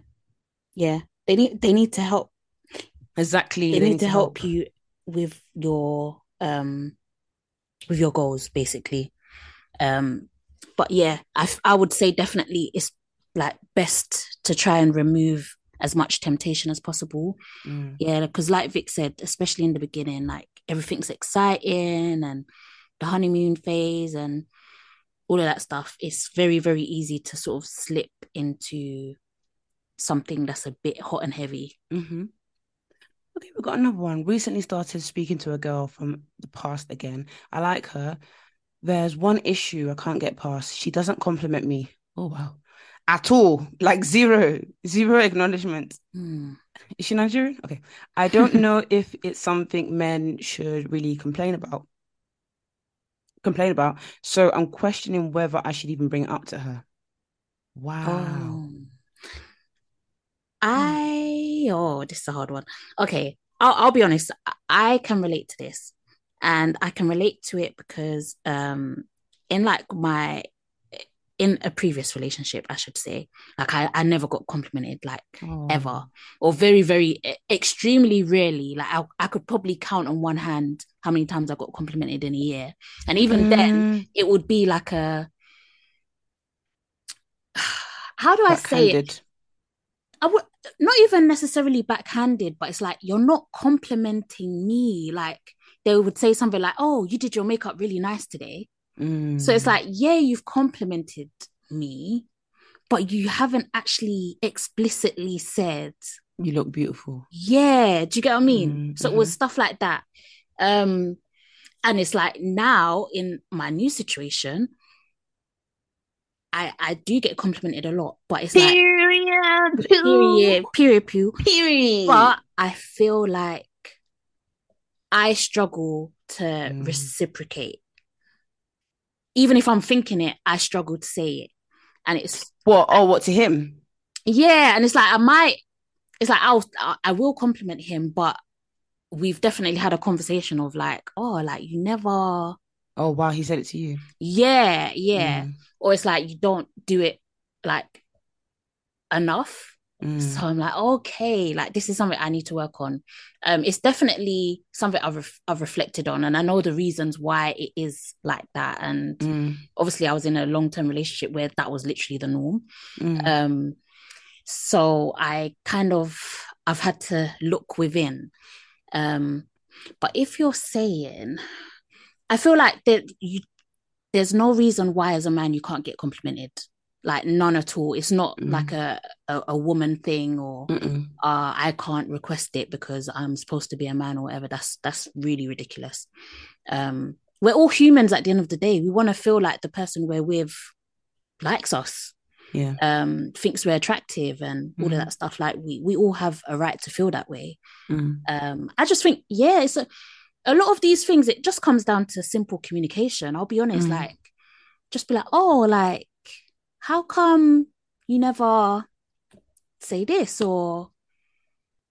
Yeah. They need they need to help Exactly. they need to help you with your um with your goals basically um but yeah I I would say definitely it's like best to try and remove as much temptation as possible Mm, yeah because like Vic said especially in the beginning like everything's exciting and the honeymoon phase and all of that stuff it's very very easy to sort of slip into something that's a bit hot and heavy hmm Okay, we've got another one. Recently started speaking to a girl from the past again. I like her. There's one issue I can't get past. She doesn't compliment me. Oh wow. At all. Like zero, zero acknowledgement. Hmm. Is she Nigerian? Okay. I don't know if it's something men should really complain about. Complain about. So I'm questioning whether I should even bring it up to her. Wow. Oh. I oh, this is a hard one. Okay, I'll I'll be honest. I- I can relate to this, and I can relate to it because um, in like my in a previous relationship, I should say, like I I never got complimented like Oh. ever, or very very extremely rarely. Like I I could probably count on one hand how many times I got complimented in a year, and even then Mm, it would be like a how do I say it? I would not even necessarily backhanded, but it's like you're not complimenting me. Like they would say something like, "Oh, you did your makeup really nice today." So it's Mm. like, yeah, you've complimented me, but you haven't actually explicitly said, You look beautiful. yeah. Do you get what I mean? Mm, So it was stuff like that. Um, and it's like now in my new situation, I I do get complimented a lot, but it's like Period. period, period, pew. Period. But I feel like I struggle to Mm. reciprocate. Even if I'm thinking it, I struggle to say it. And it's what? Oh, what to him? yeah, and it's like I might it's like I'll I will compliment him, but we've definitely had a conversation of like, oh, like you never. Oh wow, he said it to you. Yeah, yeah. Mm. Or it's like you don't do it like enough. Mm. So I'm like, okay, like this is something I need to work on. Um, it's definitely something I've re- I've reflected on, and I know the reasons why it is like that. And mm. obviously, I was in a long term relationship where that was literally the norm. Mm. Um, so I kind of I've had to look within. Um, but if you're saying, I feel like that you there's no reason why as a man you can't get complimented like none at all. It's not mm. like a, a, a woman thing or uh, i can't request it because i'm supposed to be a man or whatever. That's that's really ridiculous. Um we're all humans at the end of the day. We want to feel like the person we're with likes us yeah. um thinks we're attractive and all mm. of that stuff. Like we we all have a right to feel that way. Mm. um i just think yeah it's a, a lot of these things it just comes down to simple communication. I'll be honest mm. like just be like oh like how come you never say this or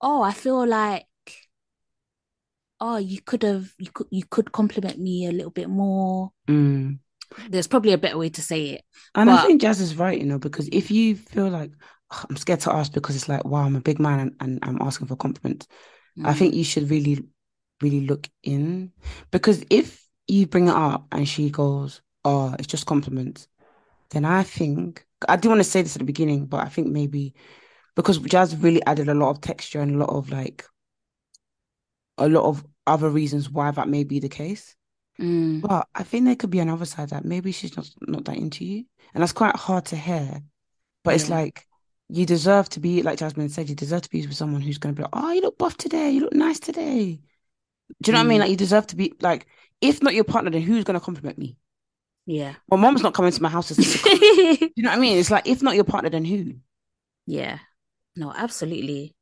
oh i feel like oh you could have you could you could compliment me a little bit more mm. there's probably a better way to say it and but... i think Jas is right you know because if you feel like oh, i'm scared to ask because it's like wow i'm a big man and, and i'm asking for compliments mm. i think you should really really look in because if you bring it up and she goes oh it's just compliments then I think I do want to say this at the beginning, but I think maybe because Jas really added a lot of texture and a lot of like a lot of other reasons why that may be the case. Mm. But I think there could be another side that maybe she's not not that into you, and that's quite hard to hear. But yeah. it's like you deserve to be, like Jasmine said, you deserve to be with someone who's going to be like, "Oh, you look buff today. You look nice today." Do you know mm. what I mean? Mm. Like you deserve to be like, if not your partner, then who's going to compliment me? Yeah. My mom's not coming to my house. You know what I mean? It's like, if not your partner, then who? Yeah. No, absolutely.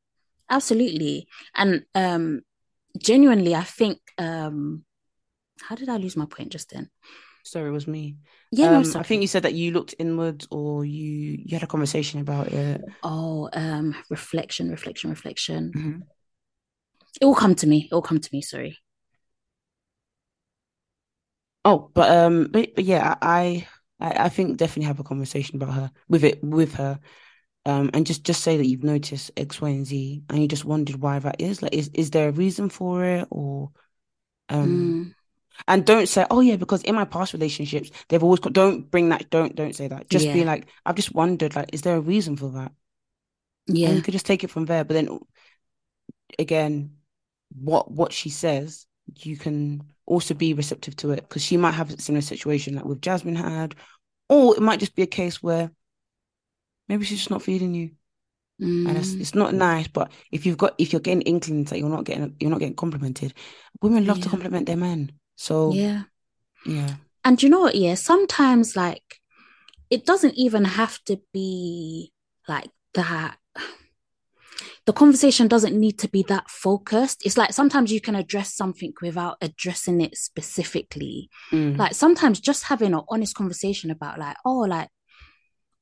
Absolutely. And um genuinely, I think um how did I lose my point just then? Sorry, it was me. Yeah, um, no, I think you said that you looked inwards or you you had a conversation about it. Oh, um, reflection, reflection, reflection. Mm-hmm. It will come to me. It will come to me. Sorry. Oh, but um, but, but yeah, I, I I think definitely have a conversation about her with it with her, um, and just just say that you've noticed X, Y, and Z, and you just wondered why that is. Like, is is there a reason for it, or um, mm. and don't say, oh yeah, because in my past relationships they've always got, don't bring that. Don't don't say that. Just yeah. be like, I've just wondered, like, is there a reason for that? Yeah, and you could just take it from there. But then again, what what she says, you can also be receptive to it because she might have a similar situation like with Jasmine had, or it might just be a case where maybe she's just not feeding you. Mm. And it's, it's not nice, but if you've got if you're getting inklings that you're not getting you're not getting complimented, women love yeah. to compliment their men. So yeah, yeah. And you know what? Yeah, sometimes like it doesn't even have to be like that the conversation doesn't need to be that focused. It's like sometimes you can address something without addressing it specifically. Mm. Like sometimes just having an honest conversation about like, oh, like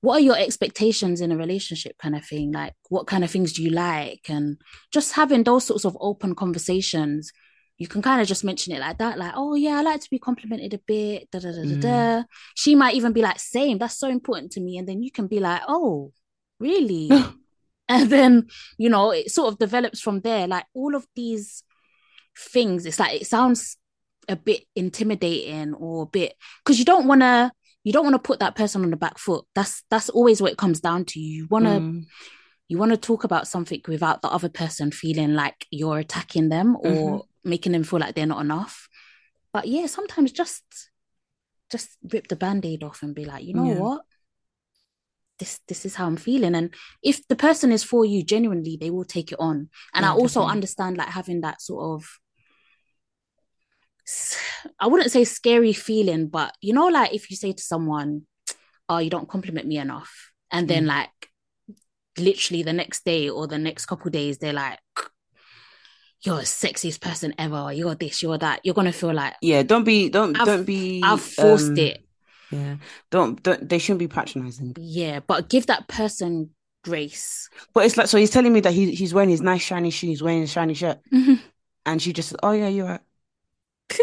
what are your expectations in a relationship kind of thing? Like what kind of things do you like? And just having those sorts of open conversations, you can kind of just mention it like that, like, oh yeah, I like to be complimented a bit. Da, da, da, mm. da, She might even be like, same, that's so important to me. And then you can be like, oh, really? and then you know it sort of develops from there like all of these things it's like it sounds a bit intimidating or a bit because you don't want to you don't want to put that person on the back foot that's that's always what it comes down to you want to mm. you want to talk about something without the other person feeling like you're attacking them or mm-hmm. making them feel like they're not enough but yeah sometimes just just rip the band-aid off and be like you know yeah. what this this is how i'm feeling. And if the person is for you genuinely they will take it on. And yeah, i also definitely. understand like having that sort of i wouldn't say scary feeling but you know like if you say to someone oh you don't compliment me enough and then mm. like literally the next day or the next couple days they're like you're the sexiest person ever. You're this you're that. You're gonna feel like yeah don't be don't I've, don't be i've forced um, it yeah. Don't don't they shouldn't be patronizing. Yeah, but give that person grace. But it's like so he's telling me that he he's wearing his nice shiny shoes, wearing his shiny shirt, and she just says, "Oh yeah, you're right."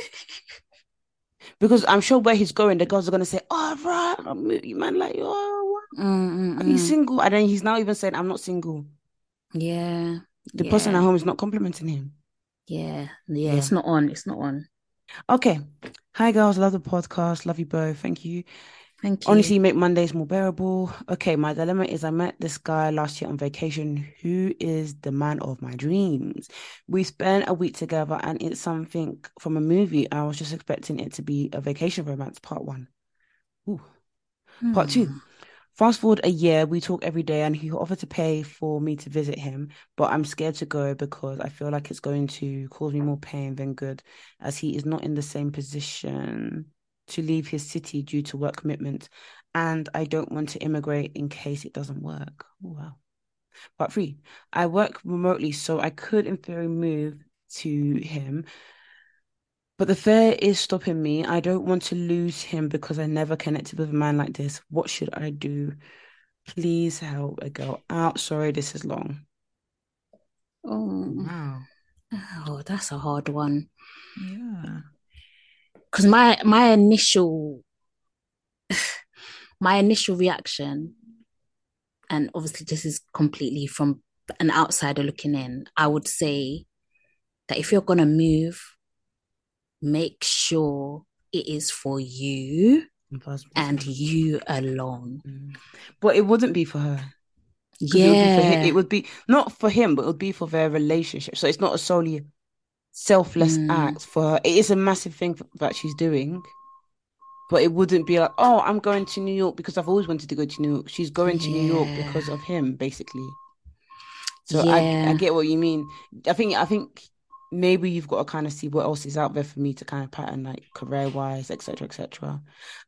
because I'm sure where he's going, the girls are gonna say, "Oh right, you man, like oh, mm, are you single?" And then he's now even saying, "I'm not single." Yeah. The yeah. person at home is not complimenting him. Yeah. Yeah. Yeah. It's not on. It's not on. Okay, hi girls, love the podcast, love you both, thank you. Thank you. Honestly, make Mondays more bearable. Okay, my dilemma is I met this guy last year on vacation who is the man of my dreams. We spent a week together and it's something from a movie. I was just expecting it to be a vacation romance, part one. Ooh. Part two. Hmm. Fast forward a year, we talk every day and he offered to pay for me to visit him, but I'm scared to go because I feel like it's going to cause me more pain than good as he is not in the same position to leave his city due to work commitments, and I don't want to immigrate in case it doesn't work. Oh, wow. Part three, I work remotely, so I could, in theory, move to him. But the fear is stopping me. I don't want to lose him because I never connected with a man like this. What should I do? Please help a girl out. Sorry, this is long. Oh, Wow. oh, that's a hard one. Yeah. Because my my initial my initial reaction, and obviously this is completely from an outsider looking in, I would say that if you're gonna move, make sure it is for you and you alone. Mm. But it wouldn't be for her. 'Cause it would be for him. Yeah. It would be not for him, but it would be for their relationship. So it's not a solely selfless Mm. act for her. It is a massive thing that she's doing. But it wouldn't be like, oh, I'm going to New York because I've always wanted to go to New York. She's going to New York because of him, basically. So I, I get what you mean. I think I think maybe you've got to kind of see what else is out there for me to kind of pattern like career wise, etc. etc.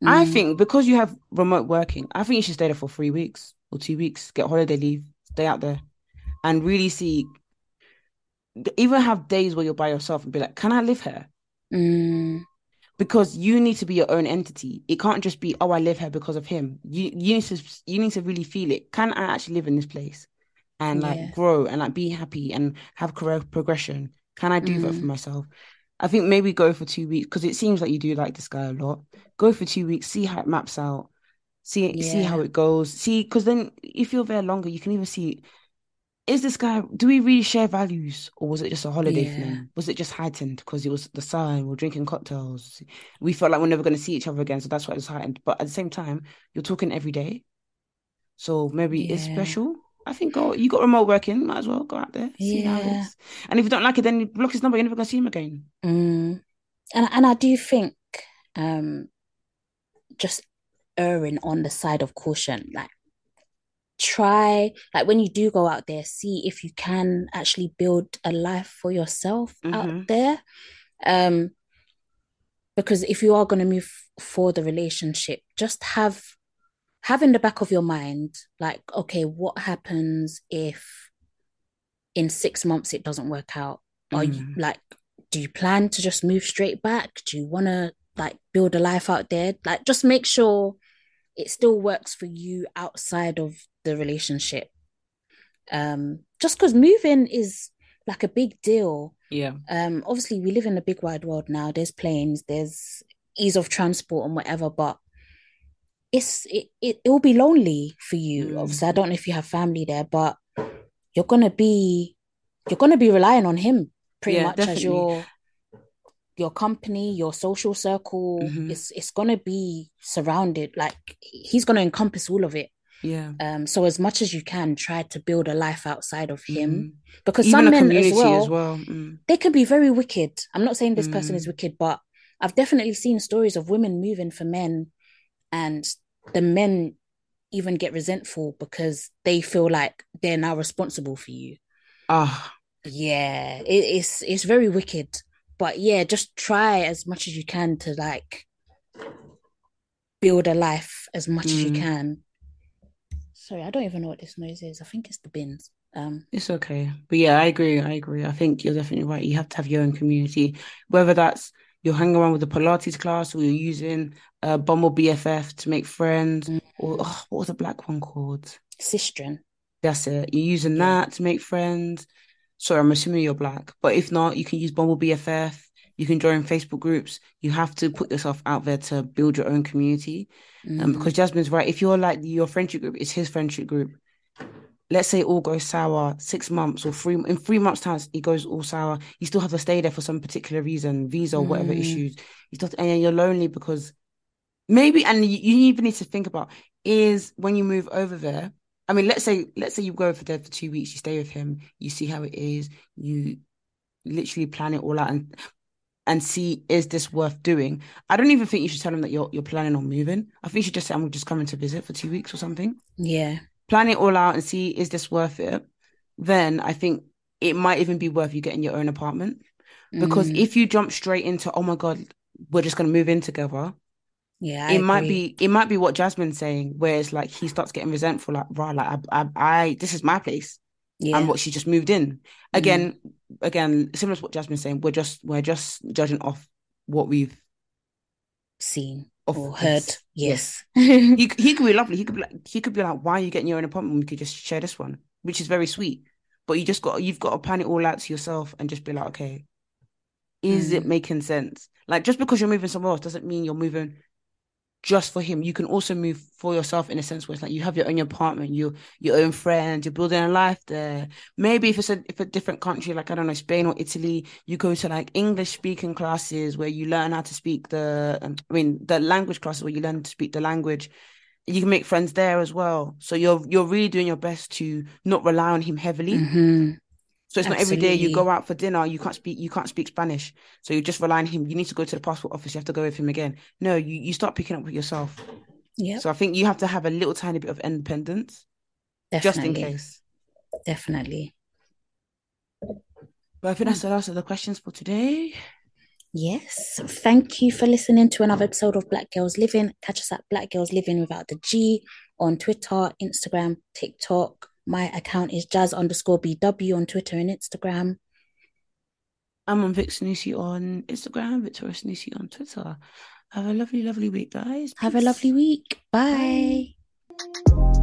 I Mm. think because you have remote working, I think you should stay there for three weeks or two weeks, get holiday leave, stay out there, and really see. Even have days where you're by yourself and be like, "Can I live here?" Mm. Because you need to be your own entity. It can't just be, "Oh, I live here because of him." You you need to you need to really feel it. Can I actually live in this place and like Yeah. grow and like be happy and have career progression? Can I do that for Mm. myself? I think maybe go for two weeks because it seems like you do like this guy a lot. Go for two weeks, see how it maps out, see see how it goes. See, because then if you're there longer, you can even see is this guy do we really share values or was it just a holiday Yeah. fling? Was it just heightened because it was the sun, we're drinking cocktails. We felt like we're never going to see each other again, so that's why it was heightened. But at the same time, you're talking every day. So maybe it's special. I think go you got remote working, might as well go out there, see how it Yeah. And if you don't like it, then you block his number, you're never gonna see him again. Mm. And and I do think um just erring on the side of caution, like try like when you do go out there, see if you can actually build a life for yourself Mhm. out there. Um because if you are going to move for the relationship, just have have in the back of your mind, like, okay, what happens if in six months it doesn't work out? Are you Mm. like, do you plan to just move straight back? Do you want to like build a life out there? Like, just make sure it still works for you outside of the relationship. Um, just because moving is like a big deal. Yeah. Um, obviously we live in a big wide world now. There's planes, there's ease of transport and whatever, but it's it it, it will be lonely for you. Mm. Obviously, I don't know if you have family there, but you're gonna be you're gonna be relying on him pretty Yeah, much as your your company, your social circle. Mhm. It's it's gonna be surrounded, like he's gonna encompass all of it. Yeah. Um, so as much as you can, try to build a life outside of him, Mm. because Even some men as well, as well. Mm. they can be very wicked. I'm not saying this person is Mm. wicked, but I've definitely seen stories of women moving for men, and the men even get resentful because they feel like they're now responsible for you. Ah, Yeah, it, it's it's very wicked. But yeah, just try as much as you can to like build a life as much as you Mm. can. Sorry, I don't even know what this noise is. I think it's the bins. Um, it's okay. But yeah, I agree. I agree. I think you're definitely right. You have to have your own community, whether that's you're hanging around with the Pilates class or you're using uh, Bumble BFF to make friends, Mm. or oh, what was the black one called? Sistren. That's it. You're using that to make friends. Sorry, I'm assuming you're black, but if not, you can use Bumble BFF. You can join Facebook groups. You have to put yourself out there to build your own community. And Mhm. because Jasmine's right, if you're like your friendship group is his friendship group, let's say it all goes sour six months or three in three months' time, it goes all sour. You still have to stay there for some particular reason, visa or whatever Mm. issues. You start and you're lonely because maybe and you, you even need to think about is when you move over there. I mean, let's say let's say you go over there for two weeks, you stay with him, you see how it is, you literally plan it all out and and see is this worth doing. I don't even think you should tell him that you're you're planning on moving. I think you should just say I'm just coming to visit for two weeks or something. Yeah. Plan it all out and see is this worth it. Then I think it might even be worth you getting your own apartment because Mm. if you jump straight into oh my god we're just gonna move in together yeah, I it might agree. be it might be what Jasmine's saying, where it's like he starts getting resentful, like right, like I, I, I this is my place, Yeah. and what she just moved in. Again, again, similar to what Jasmine's saying, we're just we're just judging off what we've Seen off or heard. yes, Yes. He he could be lovely. He could be like he could be like, why are you getting your own apartment? We could just share this one, which is very sweet. But you just got you've got to plan it all out to yourself and just be like, okay, is it Mm. making sense? Like just because you're moving somewhere else doesn't mean you're moving just for him. You can also move for yourself in a sense where it's like you have your own apartment, you your own friends, you're building a life there. Maybe if it's a if a different country, like I don't know, Spain or Italy, you go to like English speaking classes where you learn how to speak the um, I mean the language classes where you learn to speak the language. You can make friends there as well. So you're you're really doing your best to not rely on him heavily. Mhm. So it's not every day you go out for dinner, you can't speak you can't speak Spanish. So you just rely on him. You need to go to the passport office, you have to go with him again. No, you, you start picking up with yourself. Yeah. So I think you have to have a little tiny bit of independence just in case. Definitely. But I think that's the last of the questions for today. Yes. Thank you for listening to another episode of Black Gals Livin. Catch us at Black Gals Livin without the G on Twitter, Instagram, TikTok. My account is jas underscore BW on Twitter and Instagram. I'm on Vic Sanusi on Instagram, Victoria Sanusi on Twitter. Have a lovely, lovely week, guys. Have a lovely week. Bye. Bye.